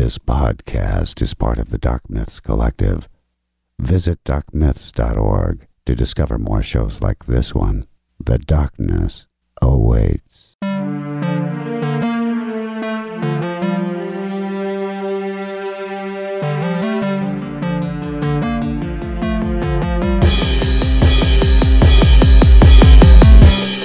This podcast is part of the Dark Myths Collective. Visit darkmyths.org to discover more shows like this one. The darkness awaits.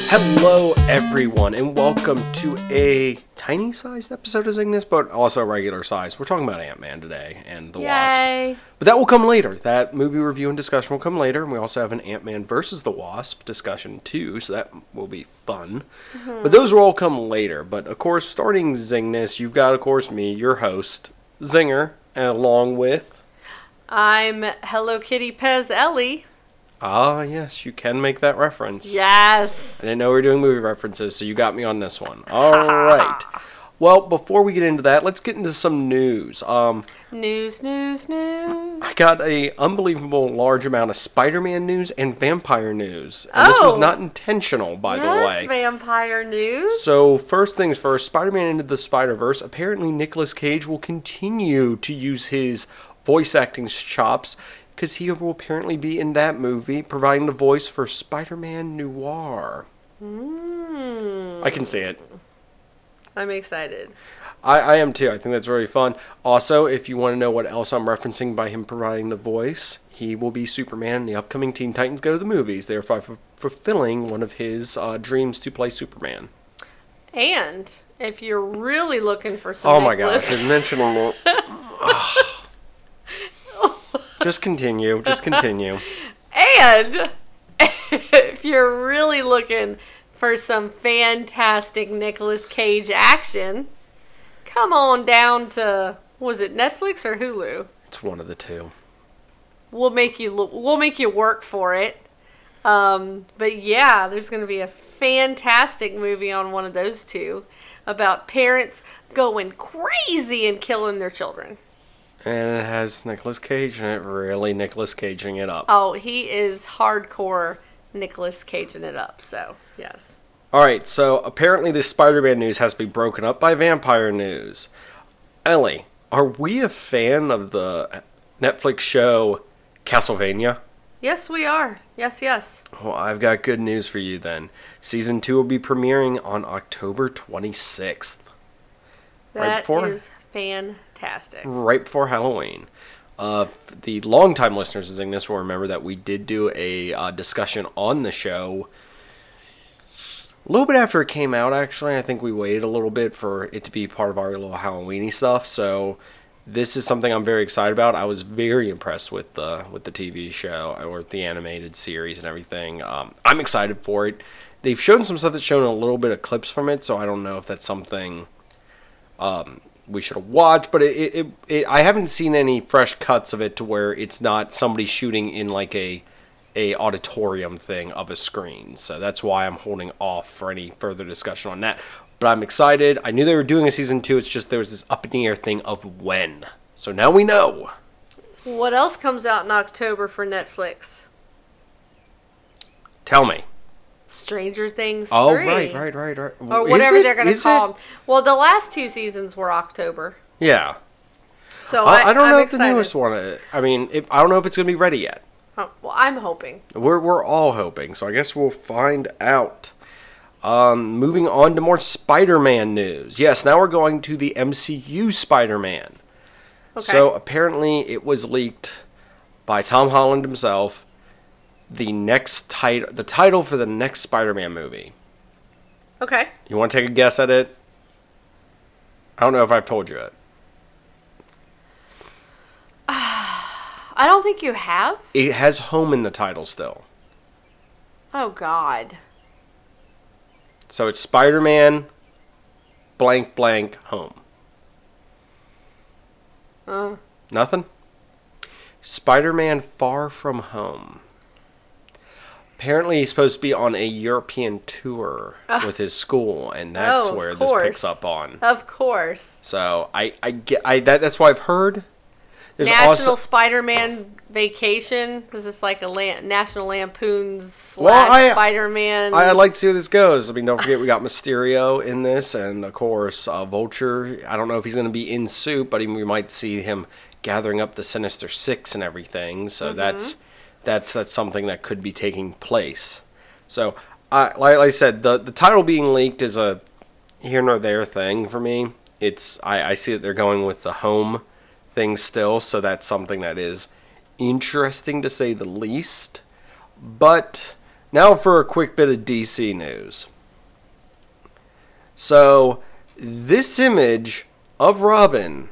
Hello, everyone, and welcome to a tiny sized episode of Cygnus, but also regular size. We're talking about Ant Man today and the Wasp. But that will come later. That movie review and discussion will come later. And we also have an Ant Man versus the Wasp discussion, too, so that will be fun. Mm-hmm. But those will all come later. But of course, starting Zingness, you've got, of course, me, your host, Zinger, and along with. I'm Hello Kitty Pez Ellie. Ah, yes, you can make that reference. Yes. I didn't know we were doing movie references, so you got me on this one. All right. Well, before we get into that, let's get into some news. Um, News, news, news. I got a unbelievable large amount of Spider-Man news and vampire news, and this was Oh. not intentional, by the yes, way. vampire news. So first things first, Spider-Man into the Spider-Verse. Apparently, Nicolas Cage will continue to use his voice acting chops because he will apparently be in that movie, providing the voice for Spider-Man Noir. Hmm. I can see it. I'm excited. I, I am too. I think that's very fun. Also, if you want to know what else I'm referencing by him providing the voice, he will be Superman in the upcoming Teen Titans Go to the Movies, therefore f- fulfilling one of his uh, dreams to play Superman. And if you're really looking for some Oh my gosh, intentional. just continue. Just continue. And if you're really looking for some fantastic Nicolas Cage action, come on down to was it Netflix or Hulu? It's one of the two. We'll make you we'll make you work for it. Um, but yeah, there's going to be a fantastic movie on one of those two about parents going crazy and killing their children. And it has Nicolas Cage in it, really Nicolas Caging it up. Oh, he is hardcore Nicolas Caging it up. So yes. Alright, so apparently this Spider Man news has to be broken up by vampire news. Ellie, are we a fan of the Netflix show Castlevania? Yes, we are. Yes, yes. Well, I've got good news for you then. Season 2 will be premiering on October 26th, Right That is before? Fantastic. right before Halloween. Uh, the longtime listeners of Cygnus will remember that we did do a uh, discussion on the show a little bit after it came out, actually. I think we waited a little bit for it to be part of our little Halloweeny stuff. So this is something I'm very excited about. I was very impressed with the with the TV show or the animated series and everything. Um, I'm excited for it. They've shown some stuff that's shown a little bit of clips from it, so I don't know if that's something um, we should have watched. But it, it, it, I haven't seen any fresh cuts of it to where it's not somebody shooting in like a a auditorium thing of a screen. So that's why I'm holding off for any further discussion on that. But I'm excited. I knew they were doing a season two. It's just there was this up in the air thing of when. So now we know. What else comes out in October for Netflix? Tell me. Stranger Things Oh 3. right, right, right, right. Or whatever it? they're going to call it? them. Well, the last two seasons were October. Yeah. So I, I, don't I'm know if excited. the newest one. I mean, if, I don't know if it's gonna be ready yet. Oh, well, I'm hoping. We're we're all hoping, so I guess we'll find out. Um, moving on to more Spider-Man news. Yes, now we're going to the MCU Spider-Man. Okay. So apparently, it was leaked by Tom Holland himself. The next title, the title for the next Spider-Man movie. okay. You want to take a guess at it? I don't know if I've told you it. I don't think you have. It has home in the title still. Oh, God. So it's Spider-Man, blank blank home. Uh, Nothing? Spider-Man Far From Home. Apparently he's supposed to be on a European tour with his school, and that's Oh, where this picks up on. of course. So I, I get I that that's what I've heard. There's National also Spider-Man Vacation. Is this like a Lam- National Lampoon's slash Well, I- Spider-Man? I, I'd like to see where this goes. I mean, don't forget we got Mysterio in this, and of course uh, Vulture. I don't know if he's going to be in suit, but we might see him gathering up the Sinister Six and everything. So that's that's that's something that could be taking place. So, I like, I said, the the title being leaked is a here nor there thing for me. It's I, I see that they're going with the home thing still, so that's something that is interesting to say the least. But now for a quick bit of DC news. So, this image of Robin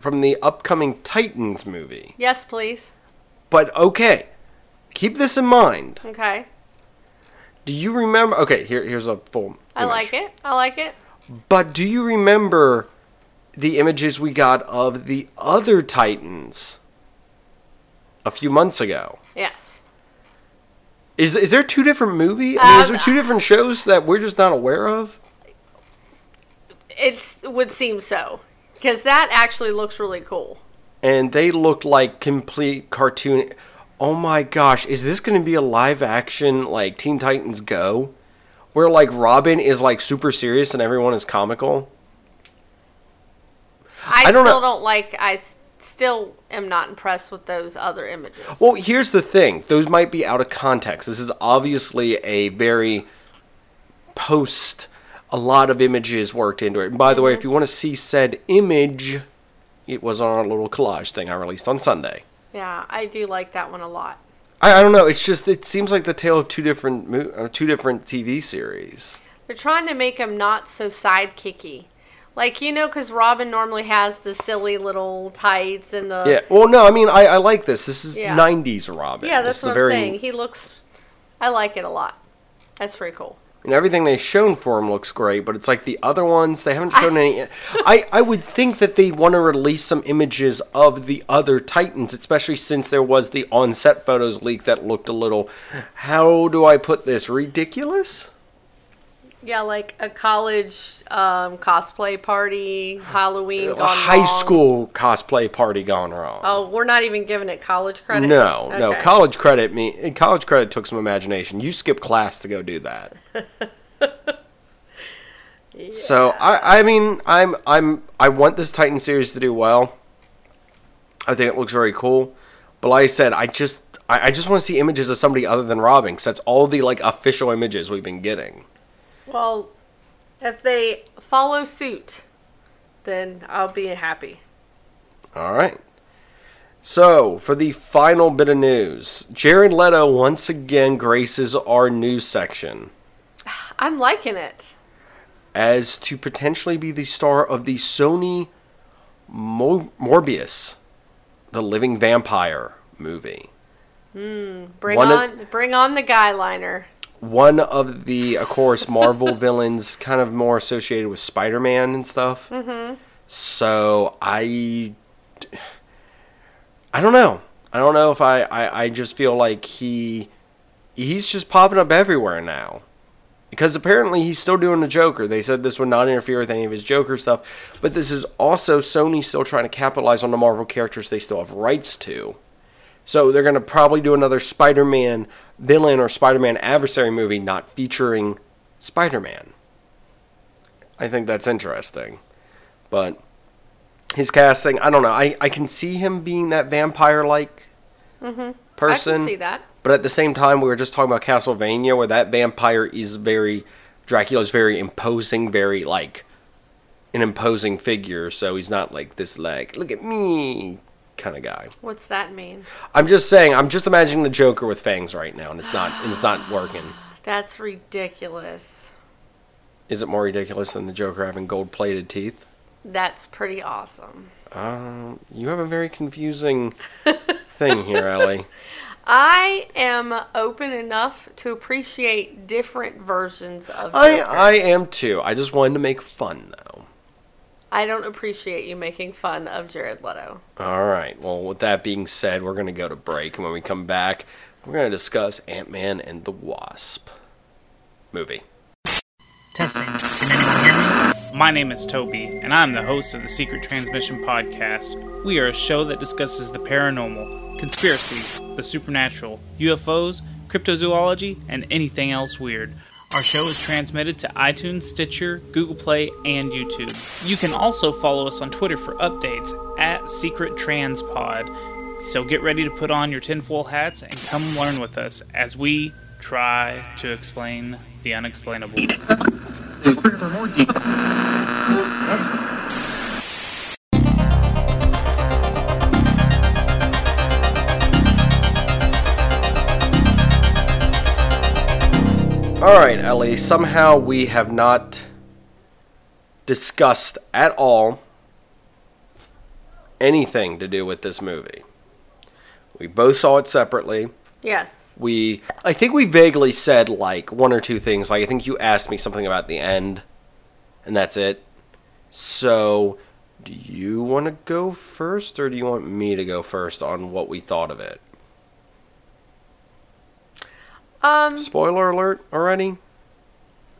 from the upcoming Titans movie. yes, please. But okay, keep this in mind. Okay. Do you remember? Okay, here, here's a full. I like it. I like it. But do you remember the images we got of the other Titans a few months ago? Yes. Is, is there two different movie? I mean, is Um, there two different shows that we're just not aware of? It's would seem so because that actually looks really cool. And they look like complete cartoon. Oh my gosh, is this going to be a live action like Teen Titans Go? Where like Robin is like super serious and everyone is comical? I, I don't still know- don't like. I still am not impressed with those other images. Well, here's the thing. Those might be out of context. This is obviously a very post a lot of images worked into it. And by the way, if mm-hmm. you want to see said image, it was on a little collage thing I released on Sunday. yeah, I do like that one a lot. I, I don't know. It's just it seems like the tale of two different mo- uh, two different TV series. They're trying to make him not so sidekicky. Like, you know, because Robin normally has the silly little tights and the. Yeah. Well, no. I mean, I, I like this. This is Yeah. '90s Robin. Yeah, This that's is a what I'm very- saying. He looks. I like it a lot. That's pretty cool. And everything they've shown for him looks great, but it's like the other ones they haven't shown any. I I would think that they'd want to release some images of the other Titans, especially since there was the on-set photos leak that looked a little. How do I put this? Ridiculous. Yeah, like a college um, cosplay party, Halloween, A high wrong. school cosplay party gone wrong. Oh, we're not even giving it college credit. No, no. College credit me. College credit took some imagination. You skip class to go do that. So I, I mean, I'm, I'm, I want this Titan series to do well. I think it looks very cool, but like I said, I just, I, I just want to see images of somebody other than Robin, because that's all the like official images we've been getting. Well, if they follow suit, then I'll be happy. All right. So, for the final bit of news, Jared Leto once again graces our news section. I'm liking it. as to potentially be the star of the Sony Mo- Morbius, the living vampire movie. Hmm, bring One of- on, bring on the guy liner. One of the, of course, Marvel villains, kind of more associated with Spider-Man and stuff. Mm-hmm. So I, I don't know. I don't know if I, I, I just feel like he, he's just popping up everywhere now. because apparently he's still doing the Joker. They said this would not interfere with any of his Joker stuff, but this is also Sony still trying to capitalize on the Marvel characters they still have rights to. So they're going to probably do another Spider-Man villain or Spider-Man adversary movie not featuring Spider-Man. I think that's interesting. But his casting, I don't know. I, I can see him being that vampire-like mm-hmm. person. I can see that. But at the same time, we were just talking about Castlevania, where that vampire is very Dracula's very imposing, very like an imposing figure. So he's not like this like look at me kind of guy. What's that mean? I'm just saying. I'm just imagining the Joker with fangs right now, and it's not and it's not working. That's ridiculous. Is it more ridiculous than the Joker having gold-plated teeth? That's pretty awesome. Um, you have a very confusing thing here, Ellie. I am open enough to appreciate different versions of I I am too. I just wanted to make fun though. I don't appreciate you making fun of Jared Leto. All right. Well, with that being said, we're going to go to break. And when we come back, we're going to discuss Ant Man and the Wasp movie. Testing. Can anyone hear me? My name is Toby, and I'm the host of the Secret Transmission Podcast. We are a show that discusses the paranormal, conspiracies, the supernatural, UFOs, cryptozoology, and anything else weird. Our show is transmitted to iTunes, Stitcher, Google Play, and YouTube. You can also follow us on Twitter for updates at Secret Transpod. So get ready to put on your tinfoil hats and come learn with us as we try to explain the unexplainable. All right, Ellie. Somehow we have not discussed at all anything to do with this movie. We both saw it separately. Yes. We, I think we vaguely said like one or two things. Like I think you asked me something about the end, and that's it. So, do you want to go first, or do you want me to go first on what we thought of it? Um, Spoiler alert already.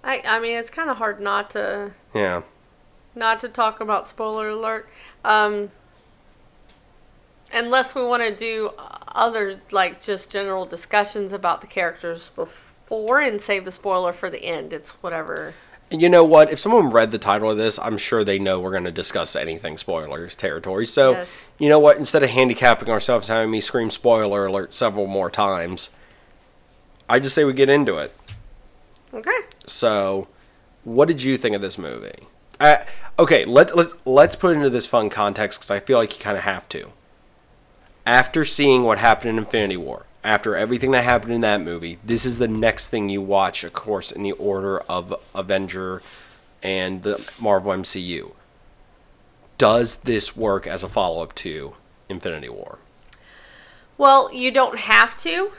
I I mean it's kind of hard not to Yeah. not to talk about spoiler alert. Um, unless we want to do other like just general discussions about the characters before and save the spoiler for the end. It's whatever. And you know what? If someone read the title of this, I'm sure they know we're going to discuss anything spoilers territory. So, Yes. you know what? Instead of handicapping ourselves, having me scream spoiler alert several more times, I just say we get into it. Okay. So, what did you think of this movie? Uh, okay, let, let's let's put it into this fun context because I feel like you kind of have to. After seeing what happened in Infinity War, after everything that happened in that movie, this is the next thing you watch, of course, in the order of Avenger and the Marvel MCU. Does this work as a follow up to Infinity War? Well, you don't have to.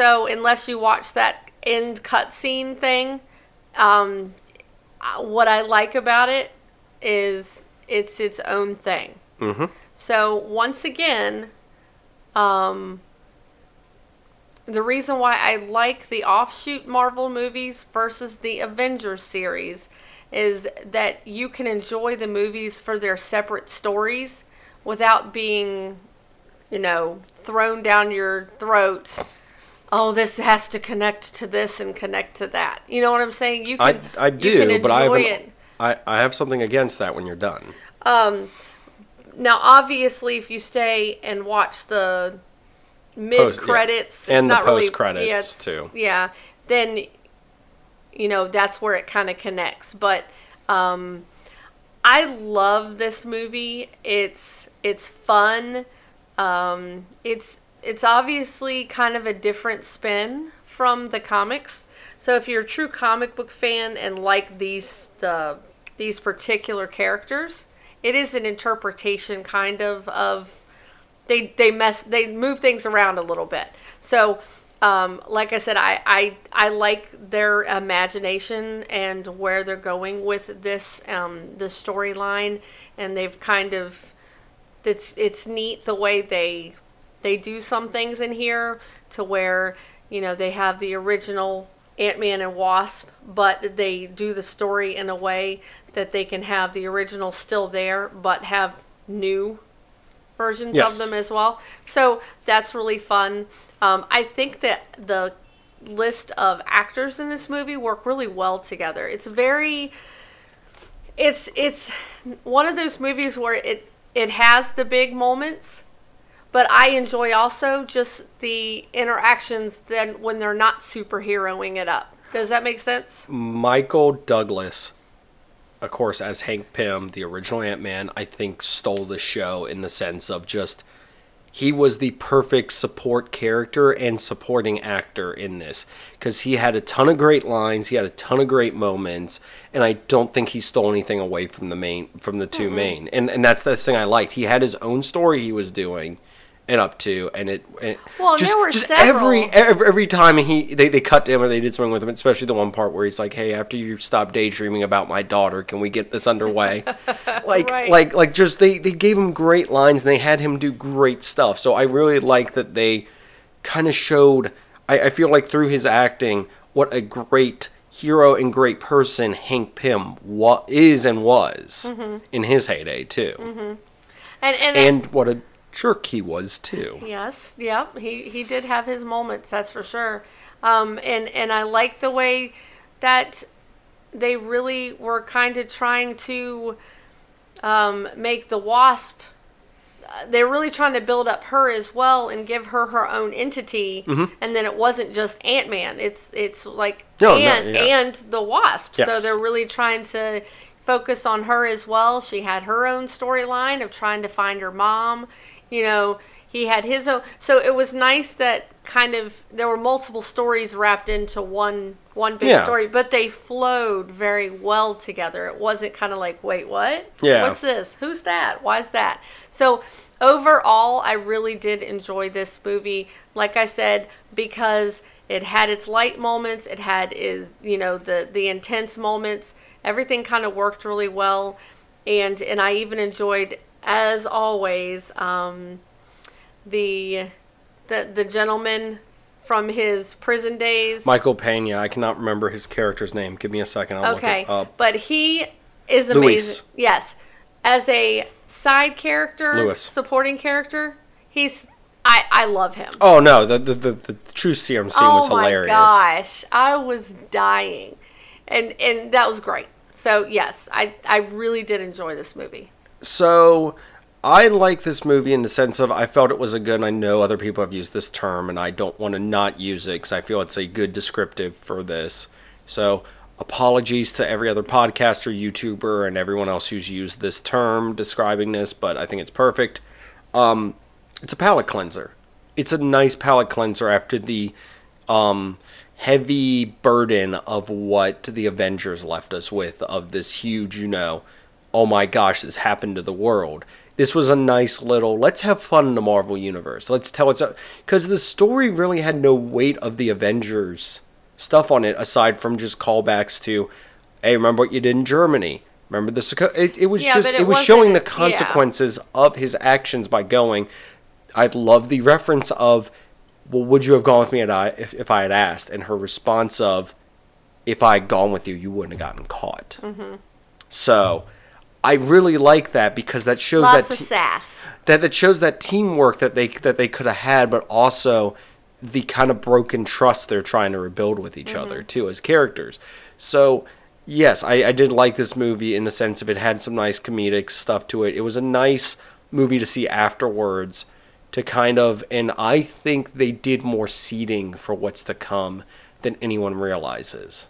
So unless you watch that end cutscene thing, um, what I like about it is it's its own thing. Mm-hmm. So once again, um, the reason why I like the offshoot Marvel movies versus the Avengers series is that you can enjoy the movies for their separate stories without being, you know, thrown down your throat. Oh, this has to connect to this and connect to that. You know what I'm saying? You I, can, I can do, but I haven't. it. I, I have something against that when you're done. Um, Now, obviously, if you stay and watch the mid credits yeah. And the post-credits, yeah, too. Yeah, then you know that's where it kind of connects. But um, I love this movie. It's it's fun. Um, it's it's obviously kind of a different spin from the comics. So if you're a true comic book fan and like these the these particular characters, it is an interpretation kind of of they they mess they move things around a little bit. So um, like I said, I, I I like their imagination and where they're going with this um, the storyline, and they've kind of it's it's neat the way they they do some things in here to where you know they have the original Ant-Man and Wasp but they do the story in a way that they can have the original still there but have new versions Yes. of them as well. So that's really fun. Um, I think that the list of actors in this movie work really well together. It's very it's it's one of those movies where it it has the big moments but I enjoy also just the interactions then when they're not superheroing it up. Does that make sense? Michael Douglas, of course, as Hank Pym, the original Ant Man, I think stole the show in the sense of just he was the perfect support character and supporting actor in this because he had a ton of great lines, he had a ton of great moments, and I don't think he stole anything away from the main from the 2 mm-hmm. main. And and that's the thing I liked. He had his own story he was doing and up to, and it. And Well, just, there were just several. every every every time he they, they cut to him or they did something with him, especially the one part where he's like, "Hey, after you stop daydreaming about my daughter, can we get this underway?" like Right. like like just they they gave him great lines and they had him do great stuff. So I really like that they kind of showed. I, I feel like through his acting, what a great hero and great person Hank Pym wa- is and was mm-hmm. in his heyday too, mm-hmm. And and, and what a jerk he was too. Yes, yep. He he did have his moments, that's for sure. Um, and and I like the way that they really were kind of trying to um, make the wasp. uh, They're really trying to build up her as well and give her her own entity, and then it wasn't just Ant Man. It's it's like Mm-hmm. No, no, Ant yeah. and the Wasp. So they're really trying to focus on her as well. She had her own storyline of trying to find her mom. You know, he had his own. So it was nice that kind of there were multiple stories wrapped into one one big Yeah. story, but they flowed very well together. It wasn't kind of like, wait, what? Yeah. What's this? Who's that? Why's that? So overall, I really did enjoy this movie. Like I said, because it had its light moments, it had is you know the the intense moments. Everything kind of worked really well, and and I even enjoyed, as always, um, the the the gentleman from his prison days. Michael Pena, I cannot remember his character's name. Give me a second. I'll Okay, look it up. but he is amazing. Luis. Yes, as a side character, Luis. supporting character, he's I I love him. Oh no, the the, the, the true serum scene was hilarious. oh my gosh, I was dying, and and that was great. So yes, I I really did enjoy this movie. So I like this movie in the sense of I felt it was a good. I know other people have used this term, and I don't want to not use it because I feel it's a good descriptive for this. So apologies to every other podcaster, YouTuber, and everyone else who's used this term describing this, but I think it's perfect. Um, it's a palate cleanser. It's a nice palate cleanser after the um, heavy burden of what the Avengers left us with of this huge, you know, oh my gosh, this happened to the world. This was a nice little let's have fun in the Marvel universe. Let's tell it's because the story really had no weight of the Avengers stuff on it aside from just callbacks to, hey, remember what you did in Germany. Remember the it, it was Yeah, just it, it was showing the wasn't- yeah. consequences of his actions by going. I love the reference of, well, would you have gone with me if I, if, if I had asked? And her response of, if I had gone with you, you wouldn't have gotten caught. Mm-hmm. So, I really like that because that shows Lots that te- sass. that that shows that teamwork that they that they could have had, but also the kind of broken trust they're trying to rebuild with each other mm-hmm. too as characters. So yes, I, I did like this movie in the sense of it had some nice comedic stuff to it. It was a nice movie to see afterwards to kind of and I think they did more seeding for what's to come than anyone realizes.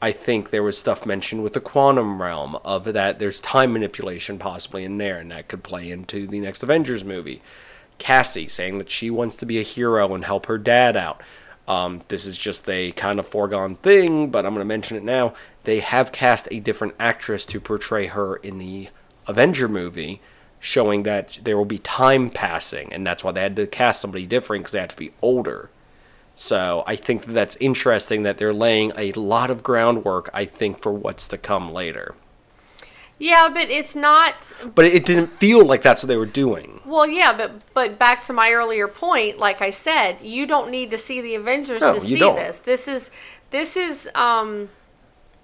I think there was stuff mentioned with the quantum realm of that there's time manipulation possibly in there, and that could play into the next Avengers movie. Cassie saying that she wants to be a hero and help her dad out. Um, this is just a kind of foregone thing, but I'm going to mention it now. They have cast a different actress to portray her in the Avenger movie, showing that there will be time passing, and that's why they had to cast somebody different because they had to be older. So I think that's interesting that they're laying a lot of groundwork, I think, for what's to come later. Yeah, but it's not. But it didn't feel like that's what they were doing. Well, yeah, but but back to my earlier point, like I said, you don't need to see the Avengers No, to see don't. this. This is this is um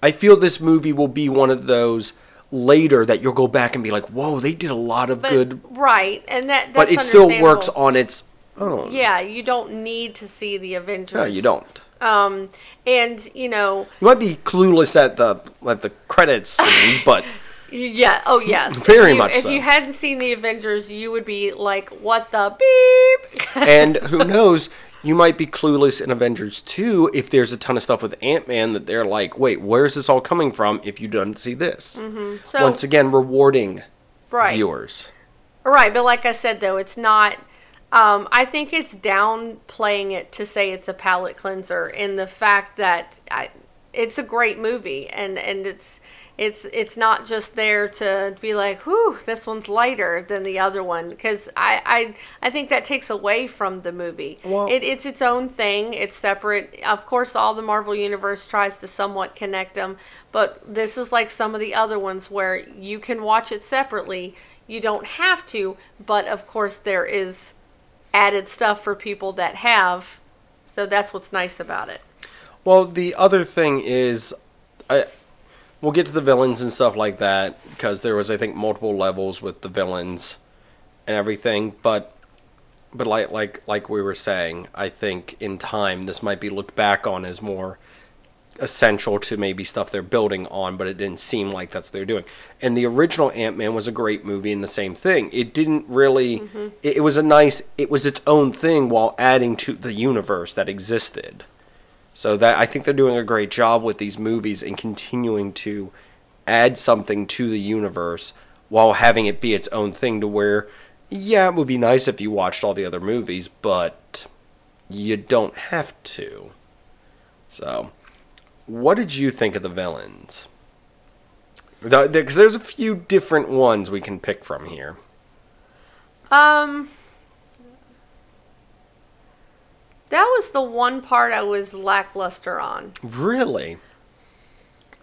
I feel this movie will be one of those later that you'll go back and be like, "Whoa, they did a lot of but, good," right, and that that's but it still works on its own. Yeah, you don't need to see the Avengers. No, you don't. Um, and you know, You might be clueless at the at the credits scenes, but yeah, oh yes, Very If you- much If so. you hadn't seen the Avengers, you would be like, "What the beep?" and who knows, you might be clueless in Avengers 2 if there's a ton of stuff with Ant Man that they're like, wait, where's this all coming from if you don't see this? So Once again, rewarding right, viewers. Right, but like I said though, it's not um, I think it's downplaying it to say it's a palate cleanser in the fact that I, it's a great movie and and it's it's it's not just there to be like, whew, this one's lighter than the other one because I, I I think that takes away from the movie. Well- it, it's its own thing. It's separate. Of course, all the Marvel universe tries to somewhat connect them, but this is like some of the other ones where you can watch it separately. You don't have to, but of course there is added stuff for people that have. So that's what's nice about it. Well, the other thing is, I, we'll get to the villains and stuff like that because there was, I think, multiple levels with the villains and everything. But, but like like like we were saying, I think in time this might be looked back on as more essential to maybe stuff they're building on, but it didn't seem like that's what they're doing. And the original Ant Man was a great movie and the same thing. It didn't really. Mm-hmm. It, it was a nice. It was its own thing while adding to the universe that existed. So that I think they're doing a great job with these movies and continuing to add something to the universe while having it be its own thing to where yeah, it would be nice if you watched all the other movies, but you don't have to. So, what did you think of the villains? Because there's a few different ones we can pick from here. Um, that was the one part I was lackluster on. Really?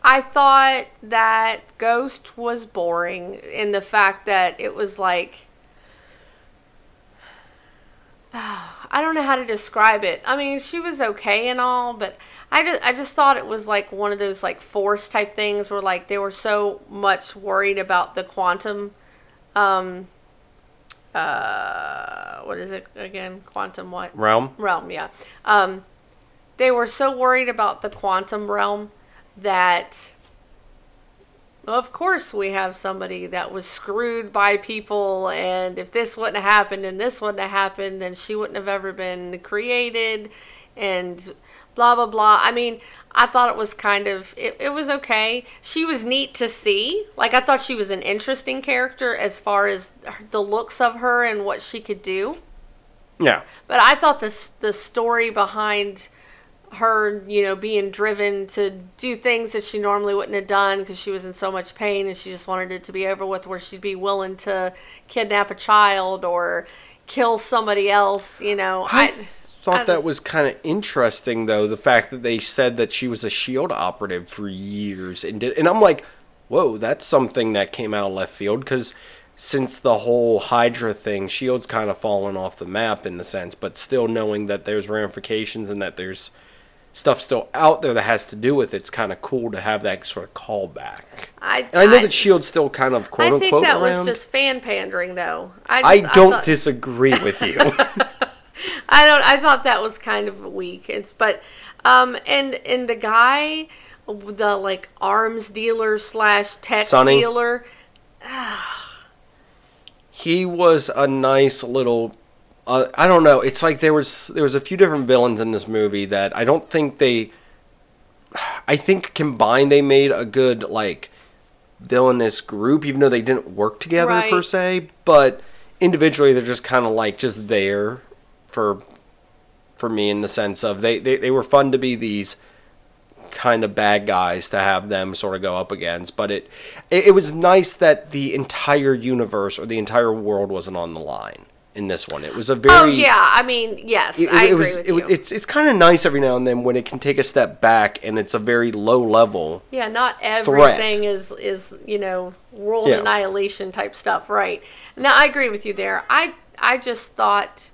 I thought that Ghost was boring in the fact that it was like I don't know how to describe it. I mean, she was okay and all, but I just I just thought it was like one of those like force type things where like they were so much worried about the quantum um uh what is it again? Quantum what? Realm? realm yeah um they were so worried about the quantum realm that of course we have somebody that was screwed by people and if this wouldn't have happened and this wouldn't have happened then she wouldn't have ever been created and blah blah blah. I mean i thought it was kind of it, it was okay. She was neat to see. Like i thought she was an interesting character as far as the looks of her and what she could do. Yeah. but I thought this the story behind her, you know, being driven to do things that she normally wouldn't have done because she was in so much pain and she just wanted it to be over with, where she'd be willing to kidnap a child or kill somebody else. You know, I, I, thought I- that was kind of interesting, though. The fact that they said that she was a Shield operative for years, and did, and I'm like, whoa, that's something that came out of left field because since the whole Hydra thing, Shield's kind of fallen off the map in the sense, but still knowing that there's ramifications and that there's stuff still out there that has to do with it, it's kind of cool to have that sort of callback. I, And I know I- that Shield's still kind of quote unquote around. I think unquote that around. was just fan pandering, though. I I, don't thought- disagree with you. I don't. I thought that was kind of weak. It's but, um, and and the guy, the like arms dealer slash tech Sonny? dealer. he was a nice little uh, I don't know. It's like there was there was a few different villains in this movie that I don't think they I think combined they made a good like villainous group even though they didn't work together per se, but individually they're just kind of like just there for for me in the sense of they, they they were fun to be these kind of bad guys to have them sort of go up against. But it, it it was nice that the entire universe or the entire world wasn't on the line in this one. It was a very Oh yeah, I mean yes, It, I it agree was with it, was- you. it's it's kind of nice every now and then when it can take a step back and it's a very low level. yeah, not everything is is you know world Yeah. annihilation type stuff, right? Now I agree with you there. I I just thought.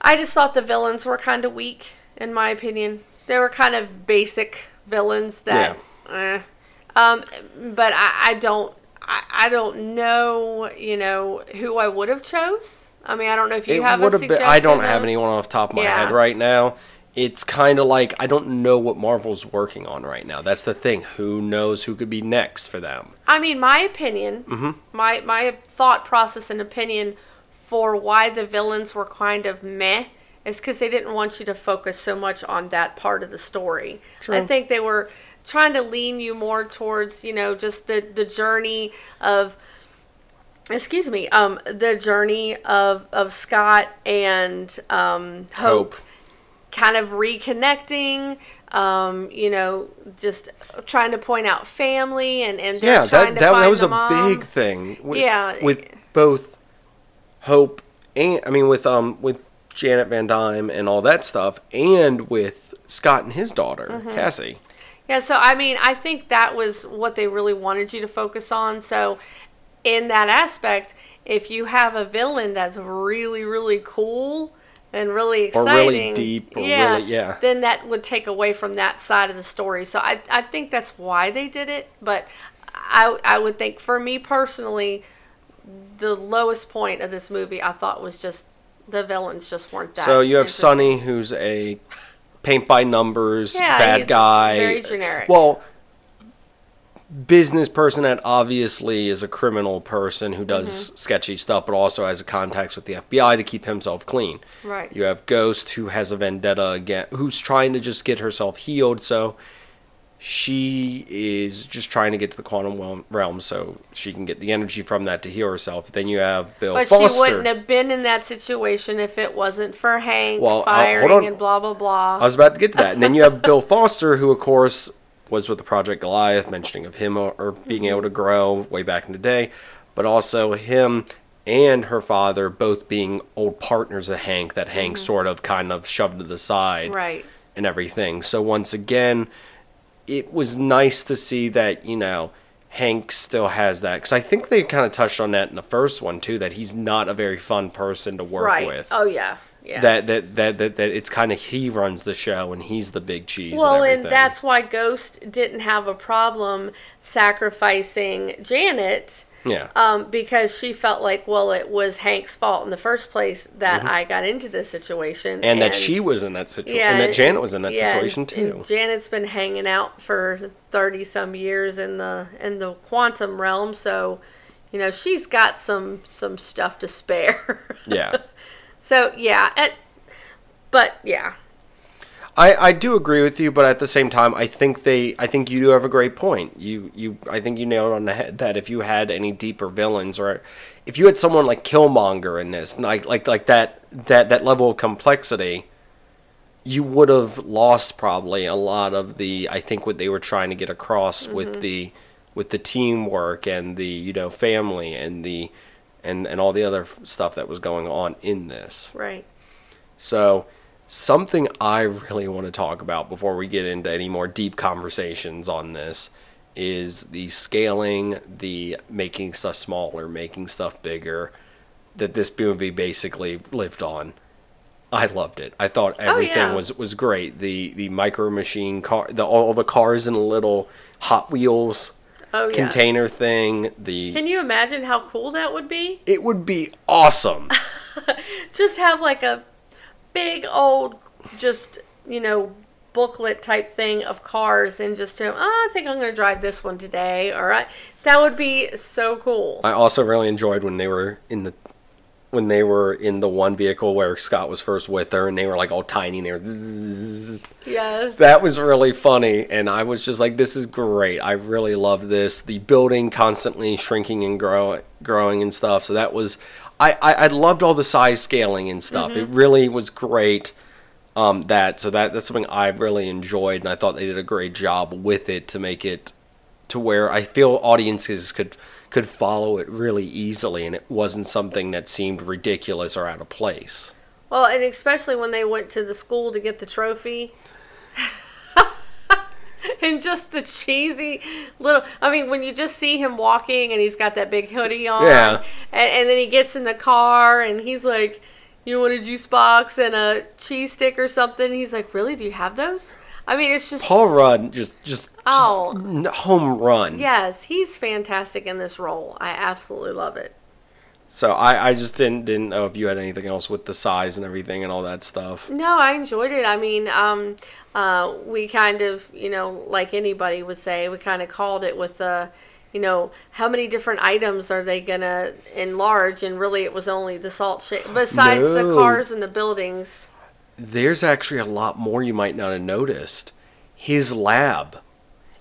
I just thought the villains were kind of weak, in my opinion. They were kind of basic villains that, eh. um, but I, I don't, I, I don't know, you know, who I would have chose. I mean, I don't know if you It have a suggestion. been. I don't have anyone off the top of my Yeah. head right now. It's kind of like I don't know what Marvel's working on right now. That's the thing. Who knows who could be next for them? I mean, my opinion, Mm-hmm. my my thought process and opinion for why the villains were kind of meh is because they didn't want you to focus so much on that part of the story. I think they were trying to lean you more towards, you know, just the the journey of excuse me, um, the journey of of Scott and um, Hope Hope. kind of reconnecting um, you know just trying to point out family and and yeah, trying that to that, that was a mom. big thing. With, Yeah. with both Hope and I mean with um with Janet Van Dyne and all that stuff, and with Scott and his daughter Mm-hmm. Cassie. Yeah so i mean i think that was what they really wanted you to focus on so in that aspect if you have a villain that's really really cool and really exciting, Or really deep, or really- yeah. then that would take away from that side of the story. So I, I think that's why they did it. But I, I would think for me personally, the lowest point of this movie I thought was just the villains just weren't that. So you have. Sonny, who's a paint by numbers Yeah, bad guy. very generic. Well, business person that obviously is a criminal person who does Mm-hmm. sketchy stuff, but also has a contacts with the FBI to keep himself clean. Right. You have Ghost, who has a vendetta again, who's trying to just get herself healed. So she is just trying to get to the quantum realm so she can get the energy from that to heal herself. Then you have Bill But Foster. she wouldn't have been in that situation if it wasn't for Hank Well, uh, firing and blah blah blah. I was about to get to that. And then you have Bill Foster, who, of course, was with the Project Goliath, mentioning of him or, or being able to grow way back in the day, but also him and her father both being old partners of Hank that Hank sort of kind of shoved to the side right. and everything. So once again, it was nice to see that, you know, Hank still has that because I think they kind of touched on that in the first one too. That he's not a very fun person to work Right. with. Oh yeah. Yeah. That, that that that that it's kind of he runs the show and he's the big cheese. well, and, and that's why Ghost didn't have a problem sacrificing Janet. Yeah. Um, because she felt like, well, it was Hank's fault in the first place that I got into this situation, Mm-hmm. and, that she was in that situation, and that Janet was in that yeah, situation too. and Janet's been hanging out for thirty some years in the in the quantum realm, so you know she's got some some stuff to spare. yeah, so yeah, it, but yeah, I I do agree with you, but at the same time, I think they, I think you do have a great point. You you, I think you nailed on the head that if you had any deeper villains, or if you had someone like Killmonger in this, like like like that that that level of complexity. You would have lost probably a lot of the I think what they were trying to get across with mm-hmm. the with the teamwork and the you know family and the and and all the other stuff that was going on in this. right. So, something I really want to talk about before we get into any more deep conversations on this is the scaling, the making stuff smaller, making stuff bigger that this movie basically lived on. I loved it. I thought oh, everything yeah. was was great. The the micro machine car, the all the cars in a little Hot Wheels Oh container thing. The Can you imagine how cool that would be? it would be awesome. Just have like a big old, just you know, booklet type thing of cars, and just to, oh, I think I'm gonna drive this one today. All right, that would be so cool. I also really enjoyed when they were in the when they were in the one vehicle where Scott was first with her, and they were like all tiny, and they were. Zzz. Yes. That was really funny, and I was just like, "This is great! I really love this." The building constantly shrinking and grow, growing and stuff. So that was, I, I, I loved all the size scaling and stuff. It really was great. Um, that so that that's something I really enjoyed, and I thought they did a great job with it to make it to where I feel audiences could could follow it really easily, and it wasn't something that seemed ridiculous or out of place. Well, and especially when they went to the school to get the trophy. and just the cheesy little I mean when you just see him walking and he's got that big hoodie on Yeah. and, and then he gets in the car and he's like you want a juice box and a cheese stick or something he's like really do you have those I mean it's just Paul Rudd just just, Oh. just home run. yes he's fantastic in this role I absolutely love it So I, I just didn't didn't know if you had anything else with the size and everything and all that stuff. No, I enjoyed it. I mean, um, uh, we kind of, you know, like anybody would say, we kind of called it with the, you know, how many different items are they gonna enlarge? And really, it was only the salt shake. Besides the cars and the buildings. There's actually a lot more you might not have noticed. His lab.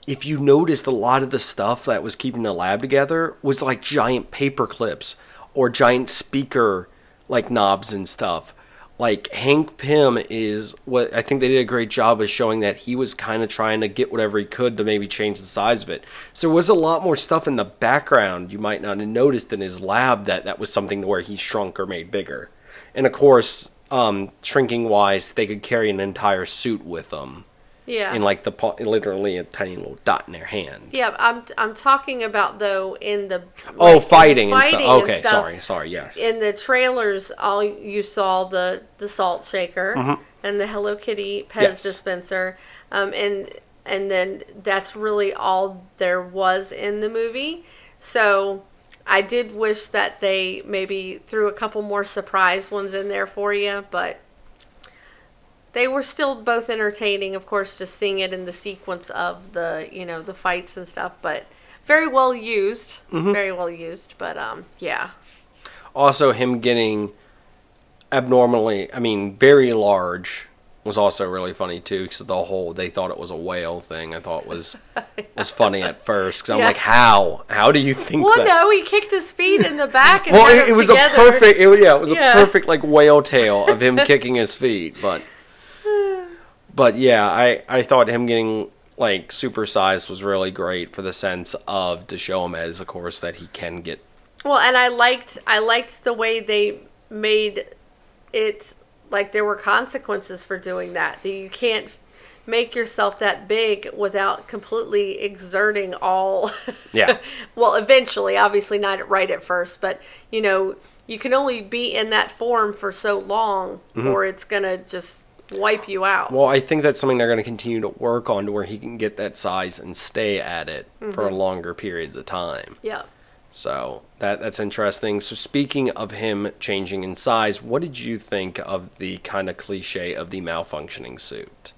If you noticed, a lot of the stuff that was keeping the lab together was like giant paper clips or giant speaker like knobs and stuff. Like Hank Pym is what I think they did a great job of showing that he was kind of trying to get whatever he could to maybe change the size of it. So there was a lot more stuff in the background you might not have noticed in his lab that that was something where he shrunk or made bigger. And of course, um, shrinking wise, they could carry an entire suit with them Yeah. in like the literally a tiny little dot in their hand. Yeah, I'm I'm talking about though in the Oh, like, in the fighting, and fighting stuff. Okay, stuff, sorry, sorry. Yes. In the trailers, all you saw the the salt shaker and the Hello Kitty Pez Mm-hmm. Yes. dispenser, um, and and then that's really all there was in the movie. So I did wish that they maybe threw a couple more surprise ones in there for you, but they were still both entertaining of course just seeing it in the sequence of the you know the fights and stuff but very well used Mm-hmm. very well used but um yeah also, him getting abnormally, I mean, very large was also really funny too because the whole they thought it was a whale thing. I thought was was funny at first because I'm Yeah. like, how? How do you think well that? no he kicked his feet in the back and well, it, it was together. a perfect. It, yeah, it was Yeah. a perfect like whale tail of him kicking his feet. But but yeah, I I thought him getting like supersized was really great for the sense of to show him as, of course, that he can get. Well, and I liked I liked the way they made it like there were consequences for doing that. That you can't make yourself that big without completely exerting all Yeah. well, eventually, obviously not right at first, but you know, you can only be in that form for so long mm-hmm. or it's going to just wipe you out. Mm-hmm. Well, I think that's something they're going to continue to work on to where he can get that size and stay at it for longer periods of time. yeah. So that that's interesting. So speaking of him changing in size, what did you think of the kind of cliche of the malfunctioning suit?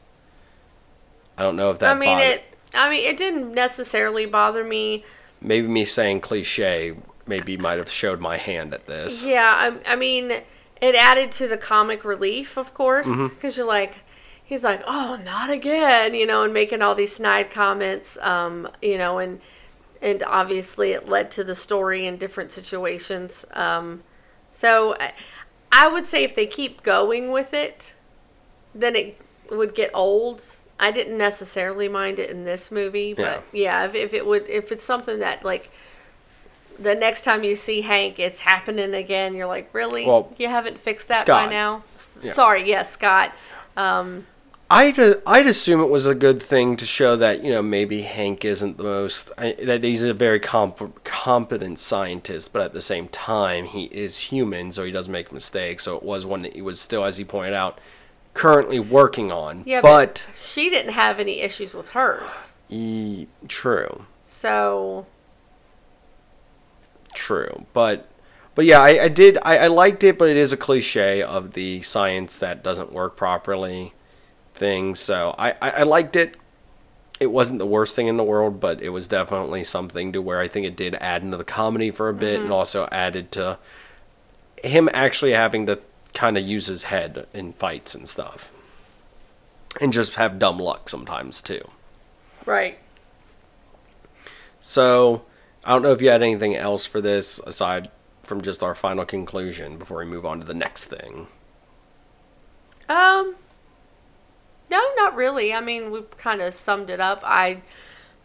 I don't know if that I mean bothered- it I mean it didn't necessarily bother me. maybe me saying cliche maybe might have showed my hand at this. Yeah, I, I mean, it added to the comic relief, of course, because you're like, he's like, oh, not again, you know, and making all these snide comments, um, you know, and and obviously it led to the story in different situations. Um, so I, I would say if they keep going with it, then it would get old. I didn't necessarily mind it in this movie, but yeah, if, if it would, if it's something that like the next time you see Hank, it's happening again. You're like, really? Well, you haven't fixed that Scott. by now? S- Yeah. Sorry, yes, Scott. Um, I'd I'd assume it was a good thing to show that you know maybe Hank isn't the most I, that he's a very comp- competent scientist, but at the same time he is human, so he does make mistakes. So it was one that he was still, as he pointed out, currently working on. yeah, but, she didn't have any issues with hers. e- true, So true, but. But yeah, I, I did. I, I liked it, but it is a cliche of the science that doesn't work properly thing. So I, I, I liked it. it wasn't the worst thing in the world, but it was definitely something to where I think it did add into the comedy for a bit and mm-hmm. also added to him actually having to kind of use his head in fights and stuff. And just have dumb luck sometimes too. Right. So, I don't know if you had anything else for this aside from just our final conclusion before we move on to the next thing. Um. No, not really. I mean, we kind of summed it up. I,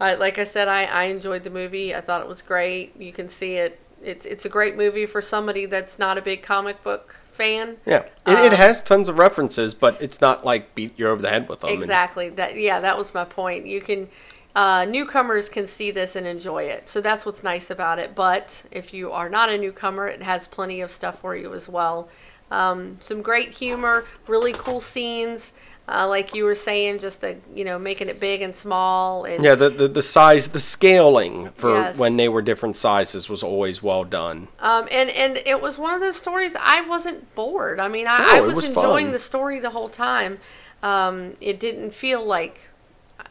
I like I said, I, I enjoyed the movie. I thought it was great. You can see it. It's it's a great movie for somebody that's not a big comic book fan. Yeah, it, it Um, has tons of references, but it's not like beat you over the head with them. and- Exactly. That yeah, that was my point. You can uh, newcomers can see this and enjoy it. So that's what's nice about it. But if you are not a newcomer, it has plenty of stuff for you as well. Um, some great humor, really cool scenes. Uh, like you were saying, just the you know making it big and small and Yeah, the, the the size, the scaling for Yes. when they were different sizes was always well done. Um, and and it was one of those stories I wasn't bored. I mean, I, No, I was, was enjoying fun. the story the whole time. Um, it didn't feel like,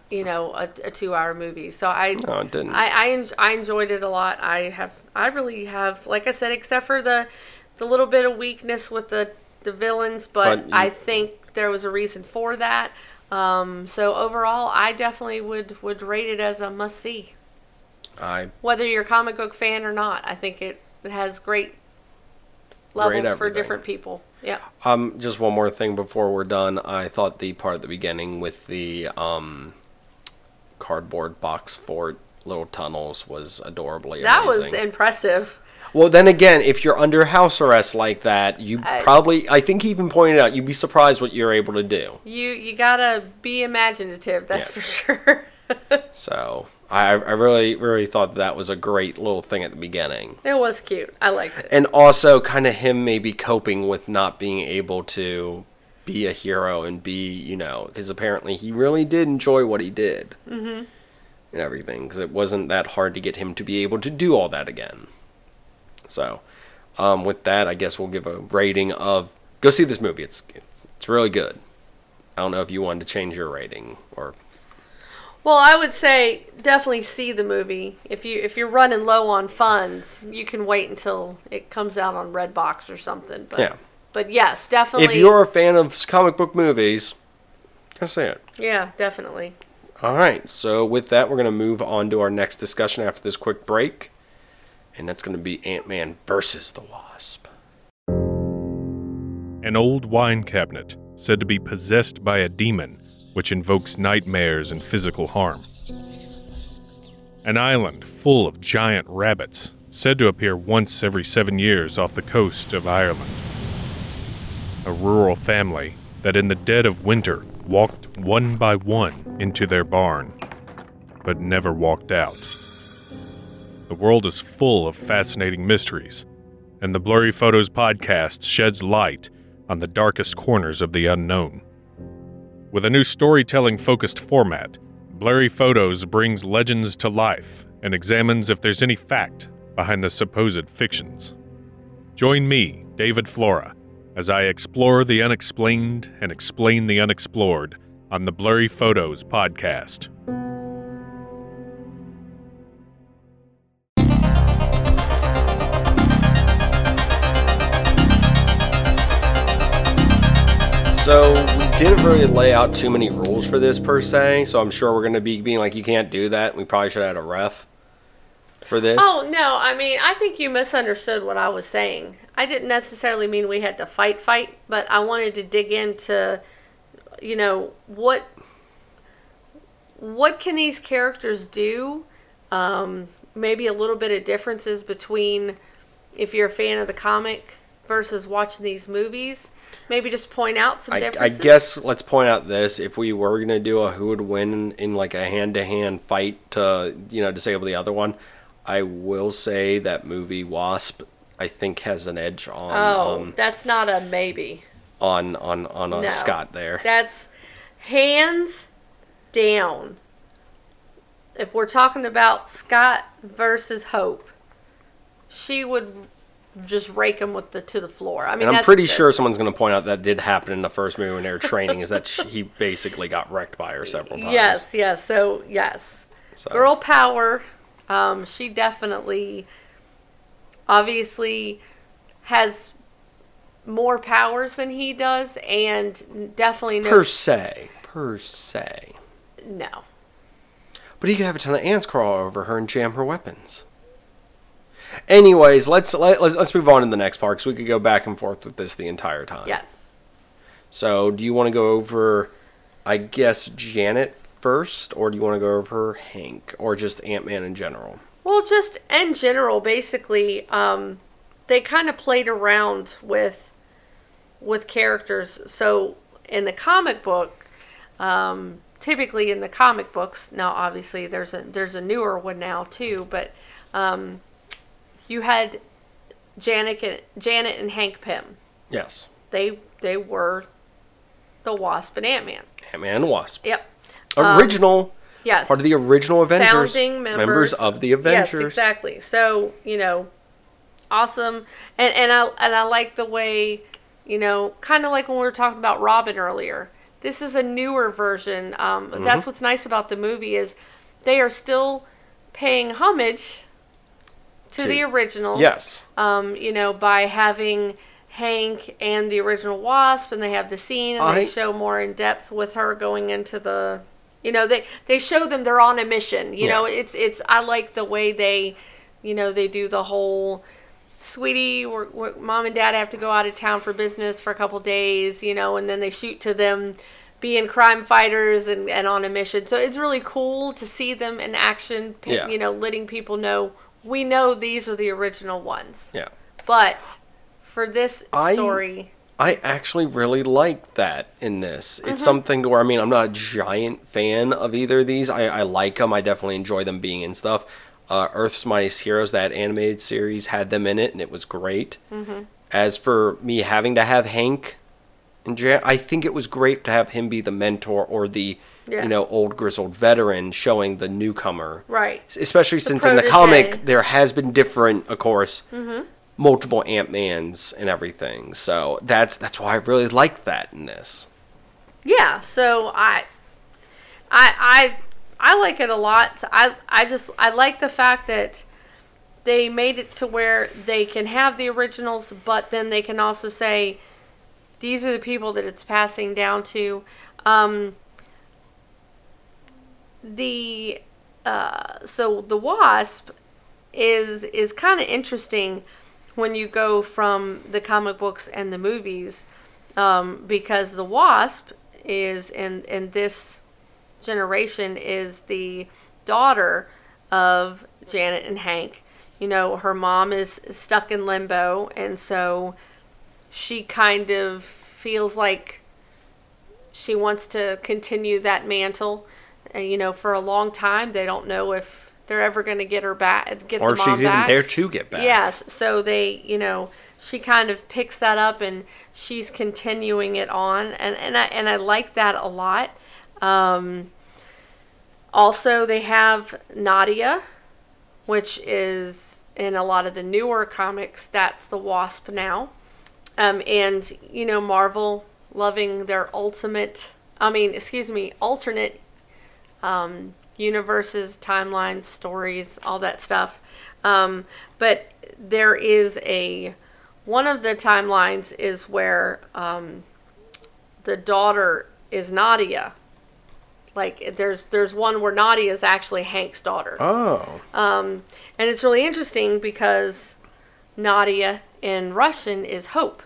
you know, a, a two-hour movie. So I, No, it didn't. I, I, en- I enjoyed it a lot. I have, I really have, like I said, except for the, the little bit of weakness with the the villains, but, But you- I think there was a reason for that. Um, so overall, I definitely would would rate it as a must see I whether you're a comic book fan or not. I think it, it has great levels for different people. Yeah. um just one more thing before we're done. I thought the part at the beginning with the um cardboard box fort little tunnels was adorably That was impressive. Well, then again, if you're under house arrest like that, you I- probably, I think he even pointed out, you'd be surprised what you're able to do. You you gotta be imaginative. That's Yes. for sure. So I, I really, really thought that was a great little thing at the beginning. it was cute. I liked it. And also kind of him maybe coping with not being able to be a hero and be, you know, because apparently he really did enjoy what he did. Mm-hmm. And everything, because it wasn't that hard to get him to be able to do all that again. So, um, with that, I guess we'll give a rating of go see this movie. It's it's, it's really good. I don't know if you wanted to change your rating or Well, I would say definitely see the movie. If you if you're running low on funds, you can wait until it comes out on Redbox or something. But Yeah. But yes, definitely. if you're a fan of comic book movies, go say it. yeah, definitely. All right. So with that, we're going to move on to our next discussion after this quick break, and that's going to be Ant Man versus the Wasp. An old wine cabinet said to be possessed by a demon, which invokes nightmares and physical harm. An island full of giant rabbits, said to appear once every seven years off the coast of Ireland. A rural family that in the dead of winter walked one by one into their barn, but never walked out. The world is full of fascinating mysteries, and the Blurry Photos podcast sheds light on the darkest corners of the unknown. With a new storytelling focused format, Blurry Photos brings legends to life and examines if there's any fact behind the supposed fictions. Join me, David Flora, as I explore the unexplained and explain the unexplored on the Blurry Photos podcast. So we didn't really lay out too many rules for this per se. So I'm sure we're going to be being like, you can't do that. We probably should have had a ref for this. Oh no, I mean I think you misunderstood what I was saying. I didn't necessarily mean we had to fight fight, but I wanted to dig into you know, what what can these characters do? Um, maybe a little bit of differences between if you're a fan of the comic versus watching these movies. Maybe just point out some I, I guess let's point out this: if we were going to do a who would win in, in like a hand-to-hand fight to you know disable the other one, I will say that movie Wasp I think has an edge on Oh, um, that's not a maybe. on on on uh, No. Scott there. That's hands down. If we're talking about Scott versus Hope, she would just rake him with the to the floor. I mean, and I'm pretty the- sure someone's going to point out that did happen in the first movie when they were training. is that she, he basically got wrecked by her several times. Yes, yes. So yes, So- girl power. Um, she definitely, obviously, has more powers than he does, and definitely knows per se, per se. no. But he could have a ton of ants crawl over her and jam her weapons. Anyways, let's let, let's let's move on to the next part because we could go back and forth with this the entire time. Yes. So, do you want to go over, I guess, Janet first, or do you want to go over Hank, or just Ant Man in general? Well, just in general, basically, um, they kind of played around with with characters. So in the comic book, um, typically in the comic books, now obviously there's a there's a newer one now too, but um, you had Janet and Janet and Hank Pym. Yes, They they were the Wasp and Ant Man. Ant Man and Wasp. Yep. Original, Yes. part of the original Avengers. founding members, of the Avengers. Yes, exactly. So you know, awesome, and and I and I like the way, you know, kind of like when we were talking about Robin earlier. This is a newer version. Um, Mm-hmm. That's what's nice about the movie is they are still paying homage to, To- the originals. Yes. Um, you know, by having Hank and the original Wasp, and they have the scene, and I- they show more in depth with her going into the. You know, they they show them they're on a mission. You know, it's it's. I like the way they, you know, they do the whole. Sweetie, we're, we're, mom and dad have to go out of town for business for a couple days, you know, and then they shoot to them being crime fighters and, and on a mission. So it's really cool to see them in action, Yeah. you know, letting people know we know these are the original ones. Yeah. But for this I- story, I actually really like that in this. Mm-hmm. It's something to where I mean I'm not a giant fan of either of these. I, I like them. I definitely enjoy them being in stuff. Uh, Earth's Mightiest Heroes, that animated series, had them in it, and it was great. Mm-hmm. As for me having to have Hank and Jan, I think it was great to have him be the mentor or the Yeah. you know old grizzled veteran showing the newcomer right? especially since in the comic there has been different of course multiple ant-mans and everything so that's that's why i really like that in this Yeah. So I, I, I, I like it a lot. I, I just I like the fact that they made it to where they can have the originals, but then they can also say these are the people that it's passing down to. Um, the uh, so the wasp is is kind of interesting when you go from the comic books and the movies um, because the wasp is in in this generation is the daughter of Janet and Hank. You know, her mom is stuck in limbo, and so she kind of feels like she wants to continue that mantle. And, you know, for a long time, they don't know if they're ever going to get her back, get or the mom she's even back. there to get back Yes, so they, you know, she kind of picks that up and she's continuing it on, and and I and I like that a lot. Um, also, they have Nadia, which is in a lot of the newer comics. That's the Wasp now, um, and you know, Marvel loving their ultimate. I mean, excuse me, alternate um, universes, timelines, stories, all that stuff. Um, but there is a one of the timelines is where um, the daughter is Nadia. Like there's there's one where Nadia is actually Hank's daughter. oh Um, and it's really interesting because Nadia in Russian is hope.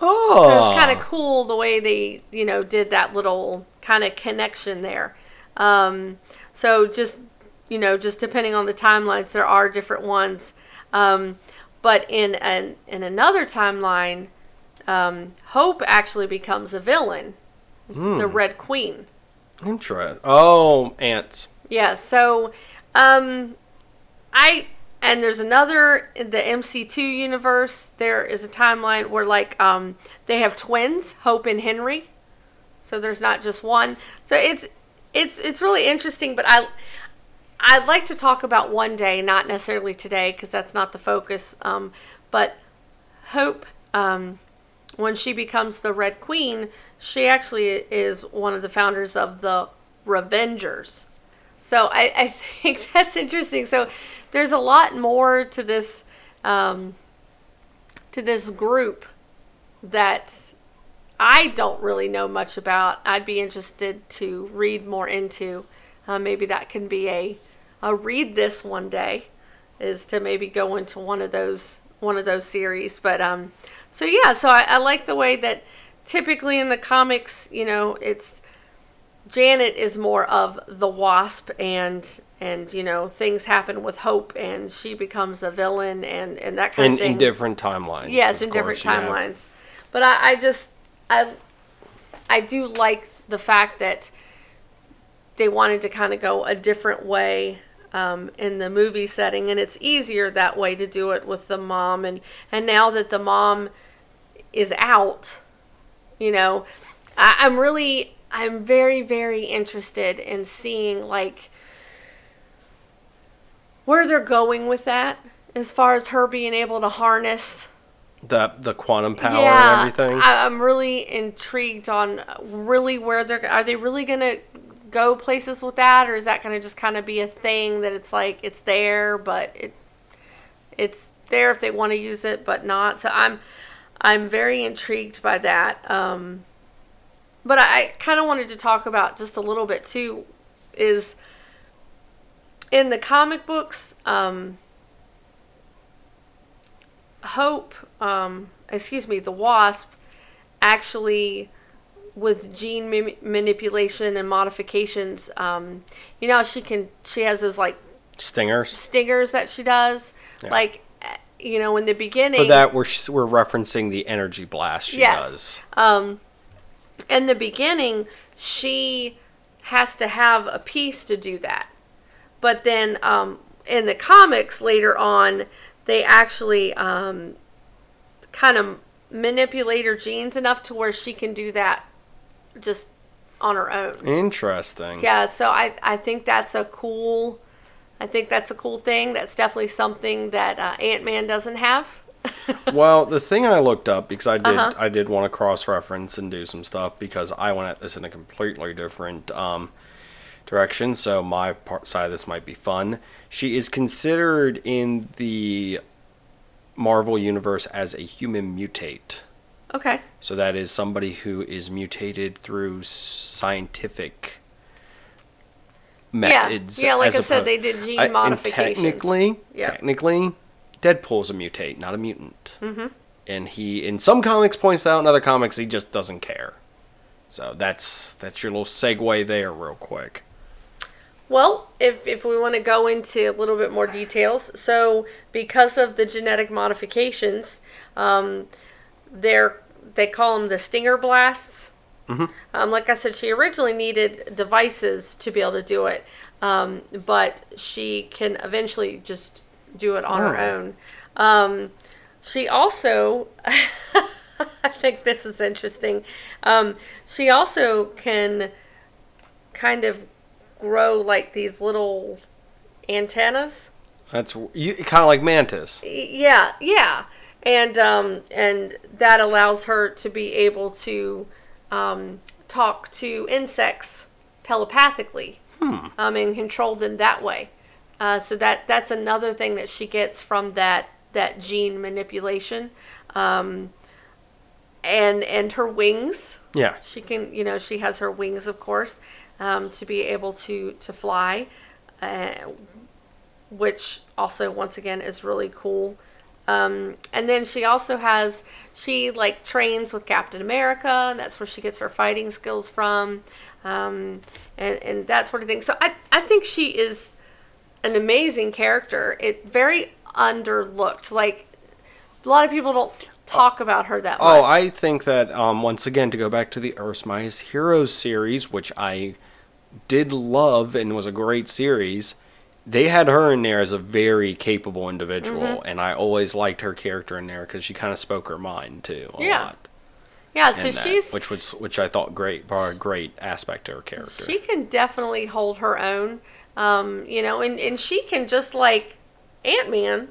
oh So it's kind of cool the way they, you know, did that little kind of connection there. Um, so just, you know, just depending on the timelines, there are different ones. Um, but in an in another timeline, um, Hope actually becomes a villain, the Red Queen. Interest. Oh, ants. Yeah, so um I and there's another in the MC2 universe, there is a timeline where like um they have twins, Hope and Henry. So there's not just one. So it's it's it's really interesting, but I I'd like to talk about one day, not necessarily today because that's not the focus. Um but Hope um when she becomes the Red Queen, she actually is one of the founders of the Revengers. So I, I think that's interesting. So there's a lot more to this um, to this group that I don't really know much about. I'd be interested to read more into. Uh, maybe that can be a a read this one day is to maybe go into one of those one of those series. But um, so yeah, so I, I like the way that typically in the comics, you know, it's Janet is more of the wasp and and you know things happen with Hope and she becomes a villain and and that kind In, of thing. in different timelines. Yes, in different you have- timelines. But I, I just I I do like the fact that they wanted to kind of go a different way um, in the movie setting, and it's easier that way to do it with the mom. And and now that the mom is out, you know, I, I'm really I'm very very interested in seeing like where they're going with that as far as her being able to harness The the quantum power and everything. I, I'm really intrigued on really where they're. Are they really gonna go places with that, or is that gonna just kind of be a thing that it's like it's there, but it it's there if they want to use it, but not. So I'm I'm very intrigued by that. Um, but I, I kind of wanted to talk about just a little bit too. Is in the comic books. Um, Hope, um, excuse me, the Wasp, actually, with gene ma- manipulation and modifications, um, you know, she can she has those like Stingers. stingers that she does. Yeah. Like, eh, you know, in the beginning. For that, we're we're referencing the energy blast she Yes. does. um, in the beginning, she has to have a piece to do that. But then um, in the comics later on, they actually um, kind of manipulate her genes enough to where she can do that just on her own. Interesting. Yeah, so I, I think that's a cool I think that's a cool thing. That's definitely something that uh, Ant Man doesn't have. well, the thing I looked up because I did Uh-huh. I did want to cross reference and do some stuff because I went at this in a completely different um, direction. So my part side of this might be fun. She is considered in the Marvel universe as a human mutate. Okay. So that is somebody who is mutated through scientific methods. Yeah, yeah like I said, they did gene I- and modifications. technically, Yeah. technically, Deadpool's a mutate, not a mutant. Mm-hmm. And he, in some comics, points that out. In other comics, he just doesn't care. So that's that's your little segue there, real quick. Well, if, if we want to go into a little bit more details, so because of the genetic modifications, um, they're they call them the stinger blasts. Um, like I said, she originally needed devices to be able to do it, um, but she can eventually just do it on her Oh. own. Um, she also, I think this is interesting. Um, she also can kind of grow like these little antennas. That's you kind of like Mantis. Yeah, yeah, and um, and that allows her to be able to um, talk to insects telepathically hmm. um, and control them that way. Uh, so that that's another thing that she gets from that that gene manipulation, um, and and her wings. Yeah. She can, you know, she has her wings, of course, um, to be able to to fly, uh, which also, once again, is really cool. Um, and then she also has she like trains with Captain America, and that's where she gets her fighting skills from, um, and and that sort of thing. So I I think she is an amazing character. It very underlooked. Like a lot of people don't talk about her that much. Oh, I think that um, once again to go back to the Earth's Mightiest Heroes series, which I did love and was a great series. They had her in there as a very capable individual, Mm-hmm. and I always liked her character in there because she kind of spoke her mind too a Yeah. lot. yeah. So that, she's which was which I thought great, brought a great aspect to her character. She can definitely hold her own. Um, you know, and, and she can just like Ant Man.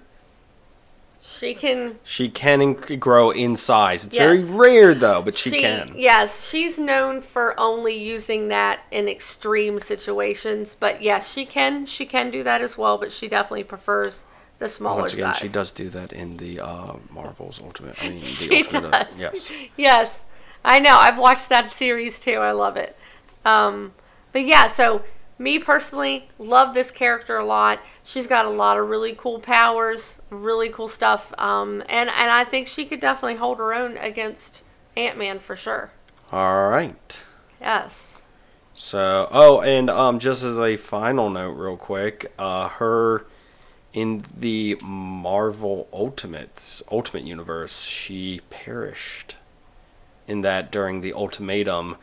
She can. She can in- grow in size. It's very rare though, but she, can. Yes, she's known for only using that in extreme situations. But yes, she can. She can do that as well. But she definitely prefers the smaller Once again, size. she does do that in the uh, Marvel's Ultimate. I mean, the She Ultimate. does. yes. Yes, I know. I've watched that series too. I love it. Um, but yeah, so me personally love this character a lot. She's got a lot of really cool powers, really cool stuff, um, and and I think she could definitely hold her own against Ant Man for sure. All right. Yes. So, oh, and um, just as a final note, real quick, uh, her in the Marvel Ultimates Ultimate Universe, she perished in that during the ultimatum.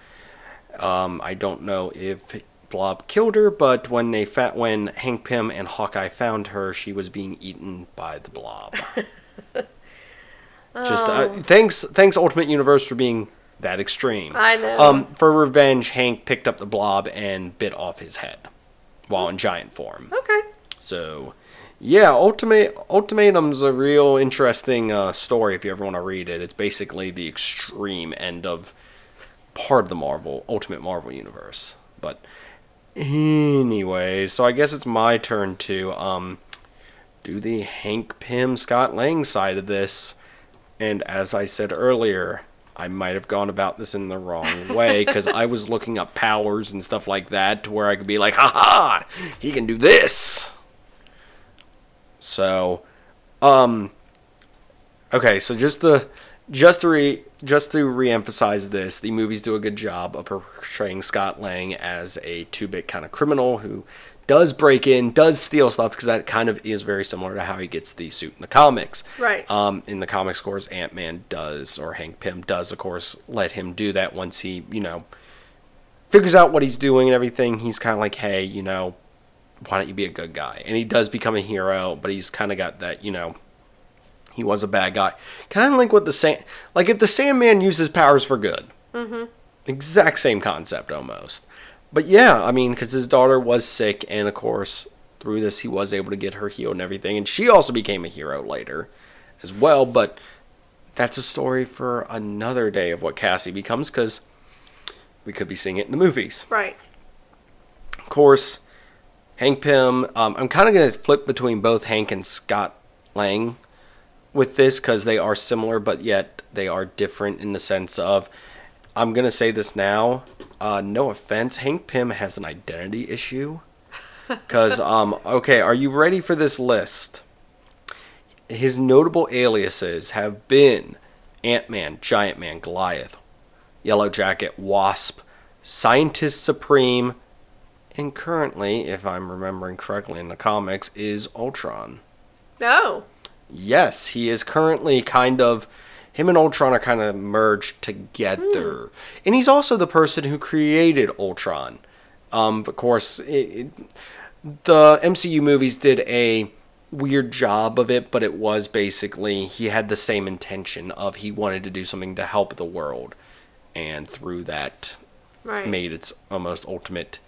Um, I don't know if Blob killed her, but when they fa- when Hank Pym and Hawkeye found her, she was being eaten by the Blob. Just uh, thanks, thanks Ultimate Universe for being that extreme. I know. Um, for revenge, Hank picked up the Blob and bit off his head while in giant form. Okay. So, yeah, Ultimate Ultimatum's a real interesting uh, story if you ever want to read it. It's basically the extreme end of part of the Marvel Ultimate Marvel universe. But anyway, so I guess it's my turn to um do the Hank Pym Scott Lang side of this. And as I said earlier, I might have gone about this in the wrong way because I was looking up powers and stuff like that to where I could be like, ha ha, he can do this. So, um, okay, so just the just to re just to reemphasize this, the movies do a good job of portraying Scott Lang as a two-bit kind of criminal who does break in, does steal stuff because that kind of is very similar to how he gets the suit in the comics. Right. Um, in the comics, of course, Ant Man does, or Hank Pym does, of course, let him do that once he, you know, figures out what he's doing and everything. He's kind of like, hey, you know, why don't you be a good guy? And he does become a hero, but he's kind of got that, you know, he was a bad guy. Kind of like what the same, like if the Sandman uses powers for good. Mm-hmm. Exact same concept almost. But yeah, I mean, because his daughter was sick, and of course, through this, he was able to get her healed and everything. And she also became a hero later as well. But that's a story for another day of what Cassie becomes, because we could be seeing it in the movies. Right. Of course, Hank Pym, um, I'm kind of going to flip between both Hank and Scott Lang with this because they are similar, but yet they are different in the sense of. I'm going to say this now. Uh, no offense, Hank Pym has an identity issue. Because, um, okay, are you ready for this list? His notable aliases have been Ant Man, Giant Man, Goliath, Yellow Jacket, Wasp, Scientist Supreme, and currently, if I'm remembering correctly in the comics, is Ultron. No. Yes, he is currently kind of. Him and Ultron are kind of merged together. And he's also the person who created Ultron. Um, of course, it, it, the MCU movies did a weird job of it, but it was basically he had the same intention of he wanted to do something to help the world. And through that, Right. made its almost ultimate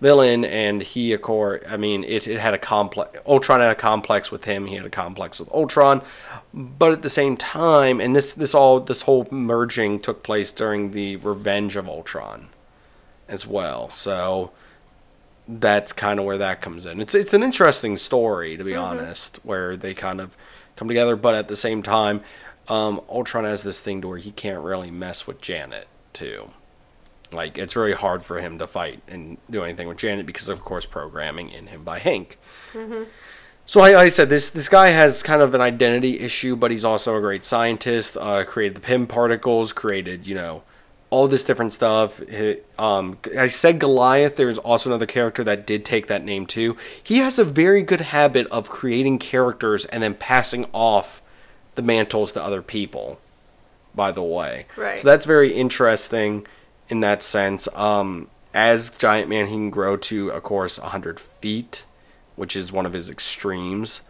villain and he of course i mean it, it had a complex ultron had a complex with him he had a complex with ultron. But at the same time and this this all this whole merging took place during the revenge of ultron as well. So that's kind of where that comes in. It's it's an interesting story to be honest where they kind of come together but at the same time um, ultron has this thing to where he can't really mess with janet too like it's really hard for him to fight and do anything with Janet because of course programming in him by Hank. So like I said, this this guy has kind of an identity issue, but he's also a great scientist. Uh, created the Pym particles, created you know all this different stuff. He- um, I said Goliath. There's also another character that did take that name too. He has a very good habit of creating characters and then passing off the mantles to other people. By the way, Right. so that's very interesting in that sense. Um, as Giant Man, he can grow to, of course, 100 feet, which is one of his extremes.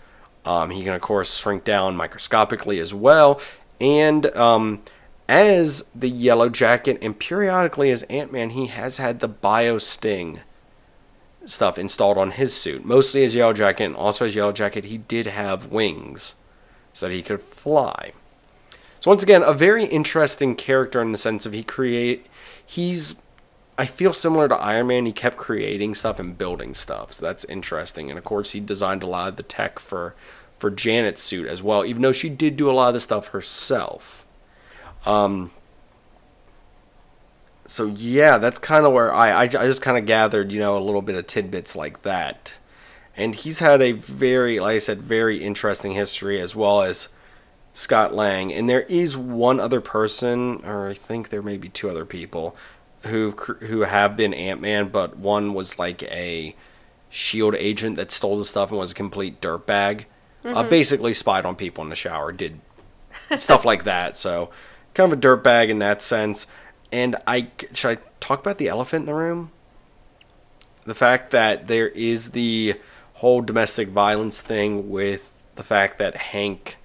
Um, he can, of course, shrink down microscopically as well. And um, as the Yellow Jacket, and periodically as Ant Man, he has had the Bio Sting stuff installed on his suit. Mostly as Yellow Jacket, and also as Yellow Jacket, he did have wings so that he could fly. So once again, a very interesting character in the sense of he create he's I feel similar to Iron Man, he kept creating stuff and building stuff. So that's interesting. And of course he designed a lot of the tech for for Janet's suit as well, even though she did do a lot of the stuff herself. Um so yeah, that's kind of where I I, I just kind of gathered, you know, a little bit of tidbits like that. And he's had a very, like I said, very interesting history as well as Scott Lang, and there is one other person, or I think there may be two other people who who have been Ant Man, but one was like a Shield agent that stole the stuff and was a complete dirtbag. Uh, basically, spied on people in the shower, did stuff like that. So, kind of a dirtbag in that sense. And I should I talk about the elephant in the room? The fact that there is the whole domestic violence thing with the fact that Hank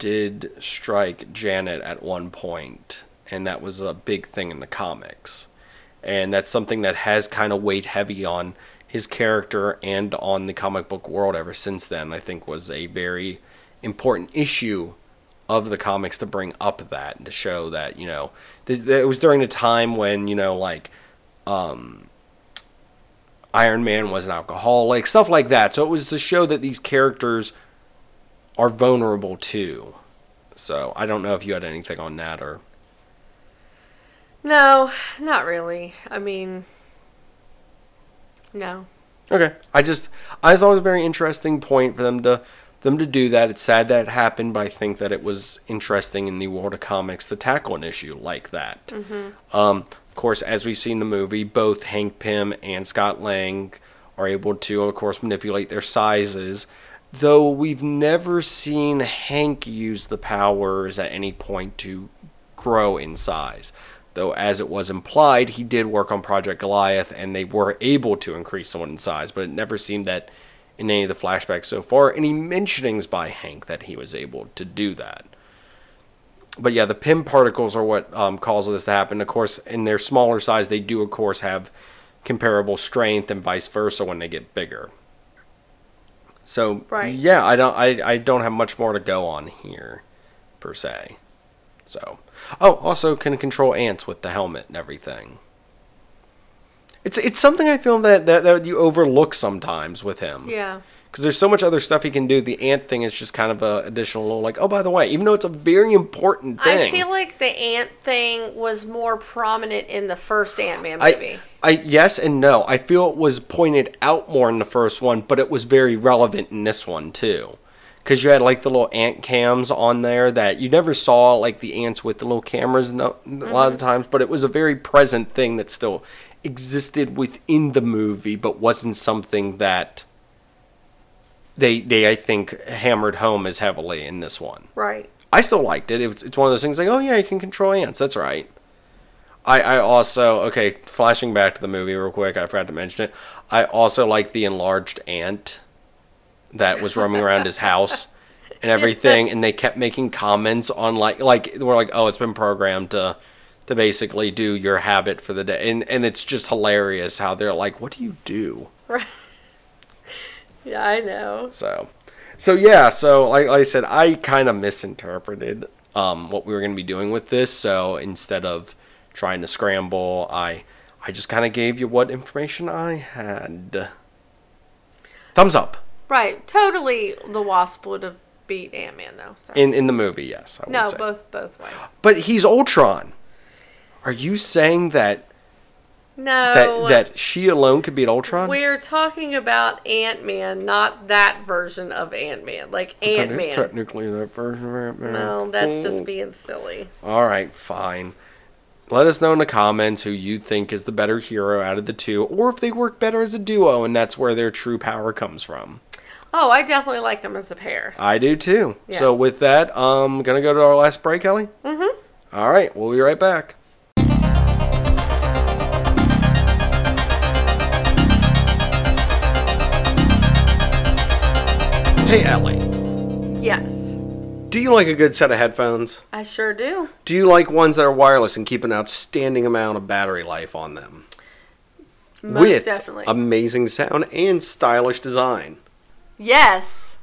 did strike Janet at one point, and that was a big thing in the comics. And that's something that has kind of weighed heavy on his character and on the comic book world ever since then. I think was a very important issue of the comics to bring up that and to show that you know it was during the time when you know like um Iron Man was an alcoholic, stuff like that. So it was to show that these characters are vulnerable too. So I don't know if you had anything on that or No, not really. I mean, no. okay. I just I thought it was a very interesting point for them to them to do that. It's sad that it happened, but I think that it was interesting in the world of comics to tackle an issue like that. Um, of course, as we've seen in the movie, both Hank Pym and Scott Lang are able to, of course, manipulate their sizes. Though we've never seen Hank use the powers at any point to grow in size. Though, as it was implied, he did work on Project Goliath and they were able to increase someone in size, but it never seemed that in any of the flashbacks so far, any mentionings by Hank that he was able to do that. But yeah, the Pym particles are what um, causes this to happen. Of course, in their smaller size, they do, of course, have comparable strength and vice versa when they get bigger. So Right. yeah, I don't I, I don't have much more to go on here per se. So oh, also can control ants with the helmet and everything. It's it's something I feel that that, that you overlook sometimes with him. Yeah. Because there's so much other stuff he can do. The ant thing is just kind of a additional little like, oh by the way, even though it's a very important thing. I feel like the ant thing was more prominent in the first Ant Man I, movie. I yes and no. I feel it was pointed out more in the first one, but it was very relevant in this one too. Because you had like the little ant cams on there that you never saw, like the ants with the little cameras no, a lot of the times, but it was a very present thing that still existed within the movie, but wasn't something that they they I think hammered home as heavily in this one. right. I still liked it. It's, it's one of those things like, oh yeah, you can control ants. That's right. I, I also okay. Flashing back to the movie real quick, I forgot to mention it. I also like the enlarged ant that was roaming around his house and everything, and they kept making comments on like like we're like, oh, it's been programmed to to basically do your habit for the day, and and it's just hilarious how they're like, what do you do? Yeah, I know. So, so yeah, so like, like I said, I kind of misinterpreted um, what we were going to be doing with this. So instead of trying to scramble, I I just kind of gave you what information I had. Thumbs up Right. Totally the Wasp would have beat Ant Man though. So. in in the movie, yes. I would no, say. both both ways. But he's Ultron. Are you saying that No. that that she alone could beat Ultron? We're talking about Ant Man, not that version of Ant Man. Like Ant Man. technically that version of Ant-Man. No, that's Oh. just being silly. All right, fine. Let us know in the comments who you think is the better hero out of the two, or if they work better as a duo, and that's where their true power comes from. Oh, I definitely like them as a pair. I do too. So with that, um, gonna go to our last break, Ellie. Mm-hmm. All right, we'll be right back. Hey, Ellie. Yes, Do you like a good set of headphones? I sure do. Do you like ones that are wireless and keep an outstanding amount of battery life on them? Most with definitely. amazing sound and stylish design. yes.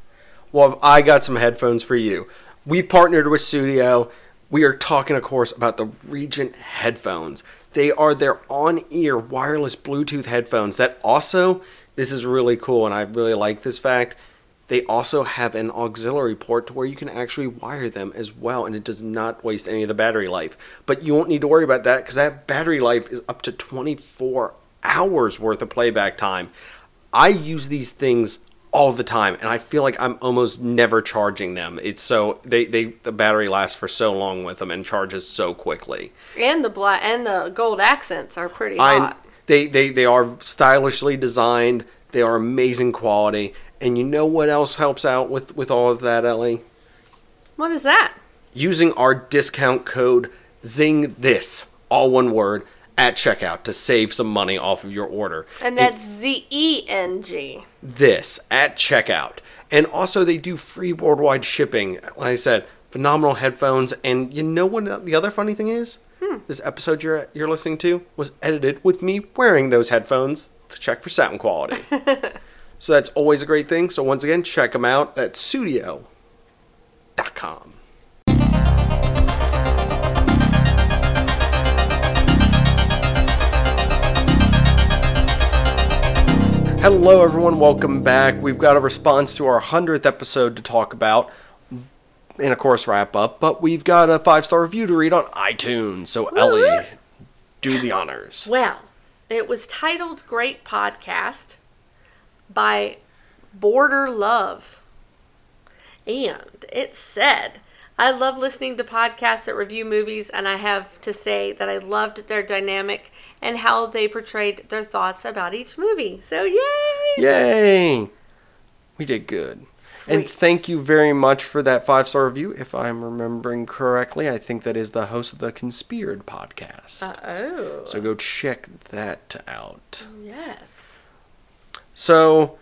Well, I got some headphones for you. We partnered with Studio. We are talking, of course, about the Regent headphones. They are their on-ear wireless Bluetooth headphones that also, this is really cool, and I really like this fact. They also have an auxiliary port to where you can actually wire them as well, and it does not waste any of the battery life. But you won't need to worry about that because that battery life is up to 24 hours worth of playback time. I use these things all the time and I feel like I'm almost never charging them. It's so they, they the battery lasts for so long with them and charges so quickly. And the black and the gold accents are pretty I hot. they, they they are stylishly designed, they are amazing quality, and you know what else helps out with with all of that, Ellie? What is that? Using our discount code ZING this, all one word, at checkout to save some money off of your order. And that's Z E N G. this at checkout. And also, they do free worldwide shipping. Like I said, phenomenal headphones. And you know what the other funny thing is? Hmm. This episode you're you're listening to was edited with me wearing those headphones to check for sound quality. so that's always a great thing. So once again, check them out at studio.com. Hello, everyone. Welcome back. We've got a response to our 100th episode to talk about, and of course, wrap up. But we've got a five star review to read on iTunes. So, Ellie, do the honors. Well, it was titled Great Podcast by Border Love. And it said, I love listening to podcasts that review movies, and I have to say that I loved their dynamic and how they portrayed their thoughts about each movie. So, yay! Yay! We did good. And thank you very much for that five star review. If I'm remembering correctly, I think that is the host of the Conspired podcast. Uh, oh. so go check that out. yes. So,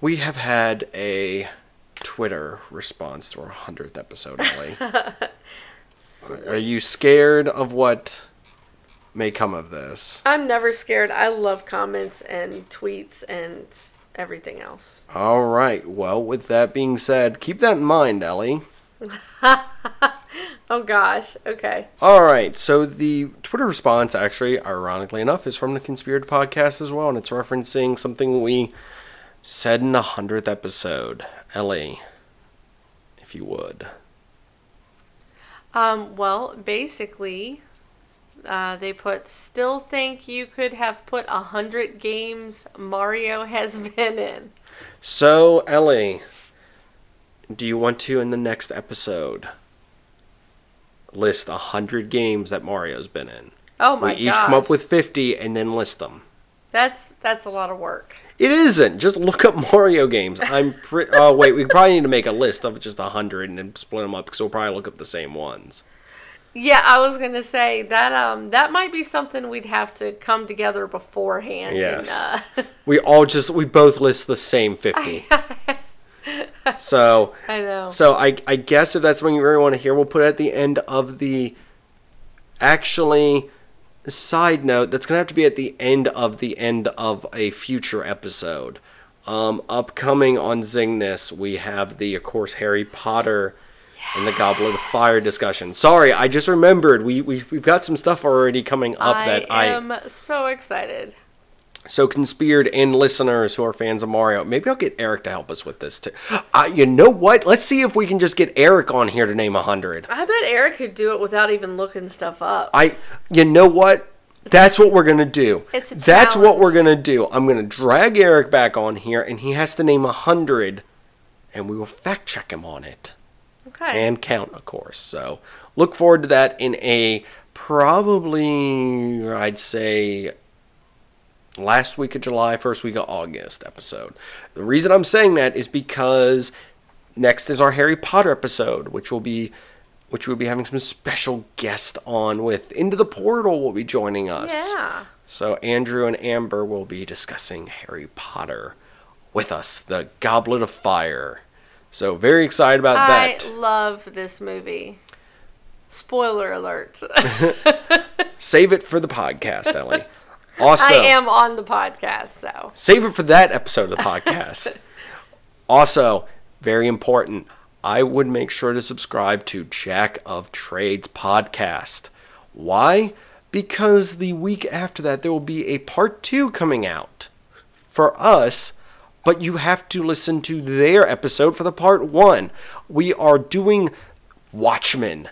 we have had a Twitter response to our 100th episode, Ellie. Are you scared of what may come of this? I'm never scared. I love comments and tweets and everything else. All right. Well, with that being said, keep that in mind, Ellie. Oh gosh. Okay. All right. So the Twitter response, actually, ironically enough, is from the Conspired podcast as well, and it's referencing something we said in the hundredth episode. Ellie, if you would. Um, well, basically, uh, they put still think you could have put a hundred games Mario has been in. So, Ellie, do you want to in the next episode list a hundred games that Mario's been in? Oh my god. we each gosh. come up with fifty and then list them. that's that's a lot of work. It isn't. Just look up Mario games. I'm pretty. Oh wait, we probably need to make a list of just a hundred and then split them up because we'll probably look up the same ones. Yeah, I was gonna say that um that might be something we'd have to come together beforehand. Yes. And, uh, We all just we both list the same fifty. so I know. so I I guess if that's something you really want to hear, we'll put it at the end of the. Actually, side note that's gonna have to be at the end of the end of a future episode. Um, upcoming on Zing This, we have the, of course, Harry Potter and the Goblet of Fire discussion. Sorry, I just remembered we, we we've got some stuff already coming up I that I am so excited. So conspired and listeners who are fans of Mario. Maybe I'll get Eric to help us with this too. Uh, you know what? Let's see if we can just get Eric on here to name a hundred. I bet Eric could do it without even looking stuff up. I, you know what? That's what we're gonna do. It's a That's what we're gonna do. I'm gonna drag Eric back on here, and he has to name a hundred, and we will fact check him on it okay. and count, of course. So look forward to that in a probably, I'd say, last week of July, first week of August episode. The reason I'm saying that is because next is our Harry Potter episode, which will be. Which we'll be having some special guest on with Into the Portal will be joining us. yeah. So Andrew and Amber will be discussing Harry Potter with us, the Goblet of Fire. So very excited about I that. I love this movie. Spoiler alert. Save it for the podcast, Ellie. Also, I am on the podcast, so. save it for that episode of the podcast. also, very important, I would make sure to subscribe to Jack of Trades podcast. Why? Because the week after that, there will be a part two coming out for us, but you have to listen to their episode for the part one. We are doing Watchmen.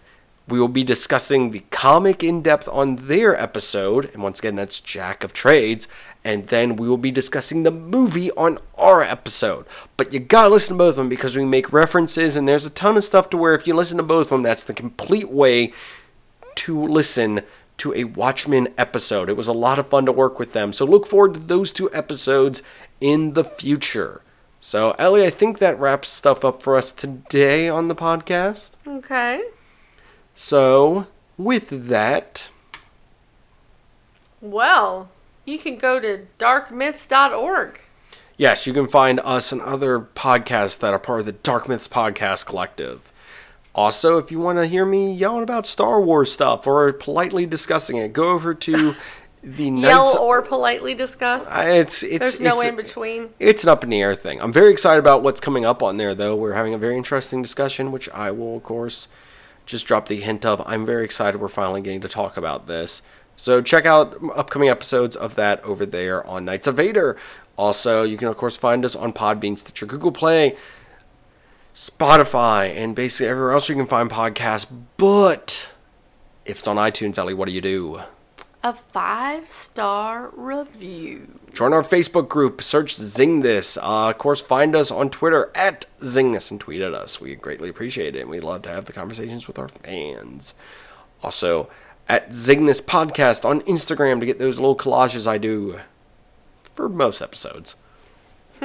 We will be discussing the comic in depth on their episode, and once again, that's Jack of Trades. And then we will be discussing the movie on our episode. But you gotta listen to both of them because we make references, and there's a ton of stuff to where if you listen to both of them, that's the complete way to listen to a Watchmen episode. It was a lot of fun to work with them. So look forward to those two episodes in the future. So, Ellie, I think that wraps stuff up for us today on the podcast. Okay. So, with that, Well, you can go to darkmyths.org. yes, you can find us and other podcasts that are part of the Dark Myths Podcast Collective. Also, if you want to hear me yelling about Star Wars stuff or politely discussing it, go over to the Yell Knights. or politely discuss. Uh, it's it's There's no it's, in between. It's an up in the air thing. I'm very excited about what's coming up on there, though. We're having a very interesting discussion, which I will, of course, just drop the hint of. I'm very excited we're finally getting to talk about this. So check out upcoming episodes of that over there on Knights of Vader. Also, you can, of course, find us on Podbean, Stitcher, Google Play, Spotify, and basically everywhere else you can find podcasts. But if it's on iTunes, Ellie, what do you do? A five star review. Join our Facebook group. Search Zing This. Uh, of course, find us on Twitter at Zing This and tweet at us. We greatly appreciate it, and we love to have the conversations with our fans. Also, at Zing This Podcast on Instagram to get those little collages I do for most episodes.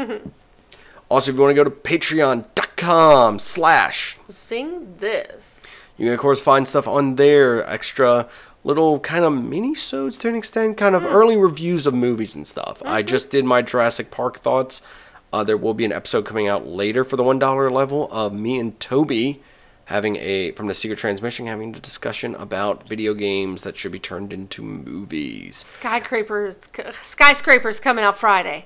also, if you want to go to patreon.com slash, Zing This. you can, of course, find stuff on there, extra little kind of mini-sodes to an extent, kind of early reviews of movies and stuff. I just did my Jurassic Park thoughts. Uh, there will be an episode coming out later for the $1 level of me and Toby having a, from the Secret Transmission, having a discussion about video games that should be turned into movies. Skyscrapers, skyscrapers coming out Friday.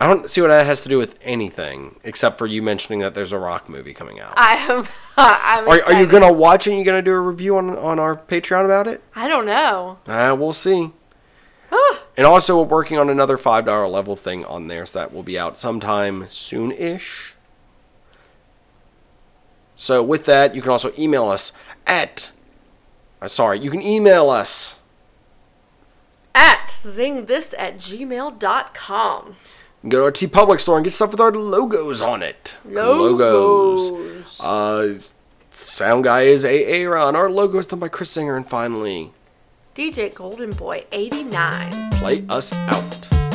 I don't see what that has to do with anything except for you mentioning that there's a rock movie coming out. I am. I'm Are, are you gonna watch it? You gonna do a review on on our Patreon about it? I don't know. Uh, we'll see. And also, we're working on another five dollar level thing on there, so that will be out sometime soon-ish. So with that, you can also email us at. Uh, sorry, you can email us. at zingthis at gmail.com. Go to our TeePublic store and get stuff with our logos on it. Logos. Uh, sound guy is A. Aaron. Our logo is done by Chris Singer. And finally, DJ Golden Boy 89. play us out.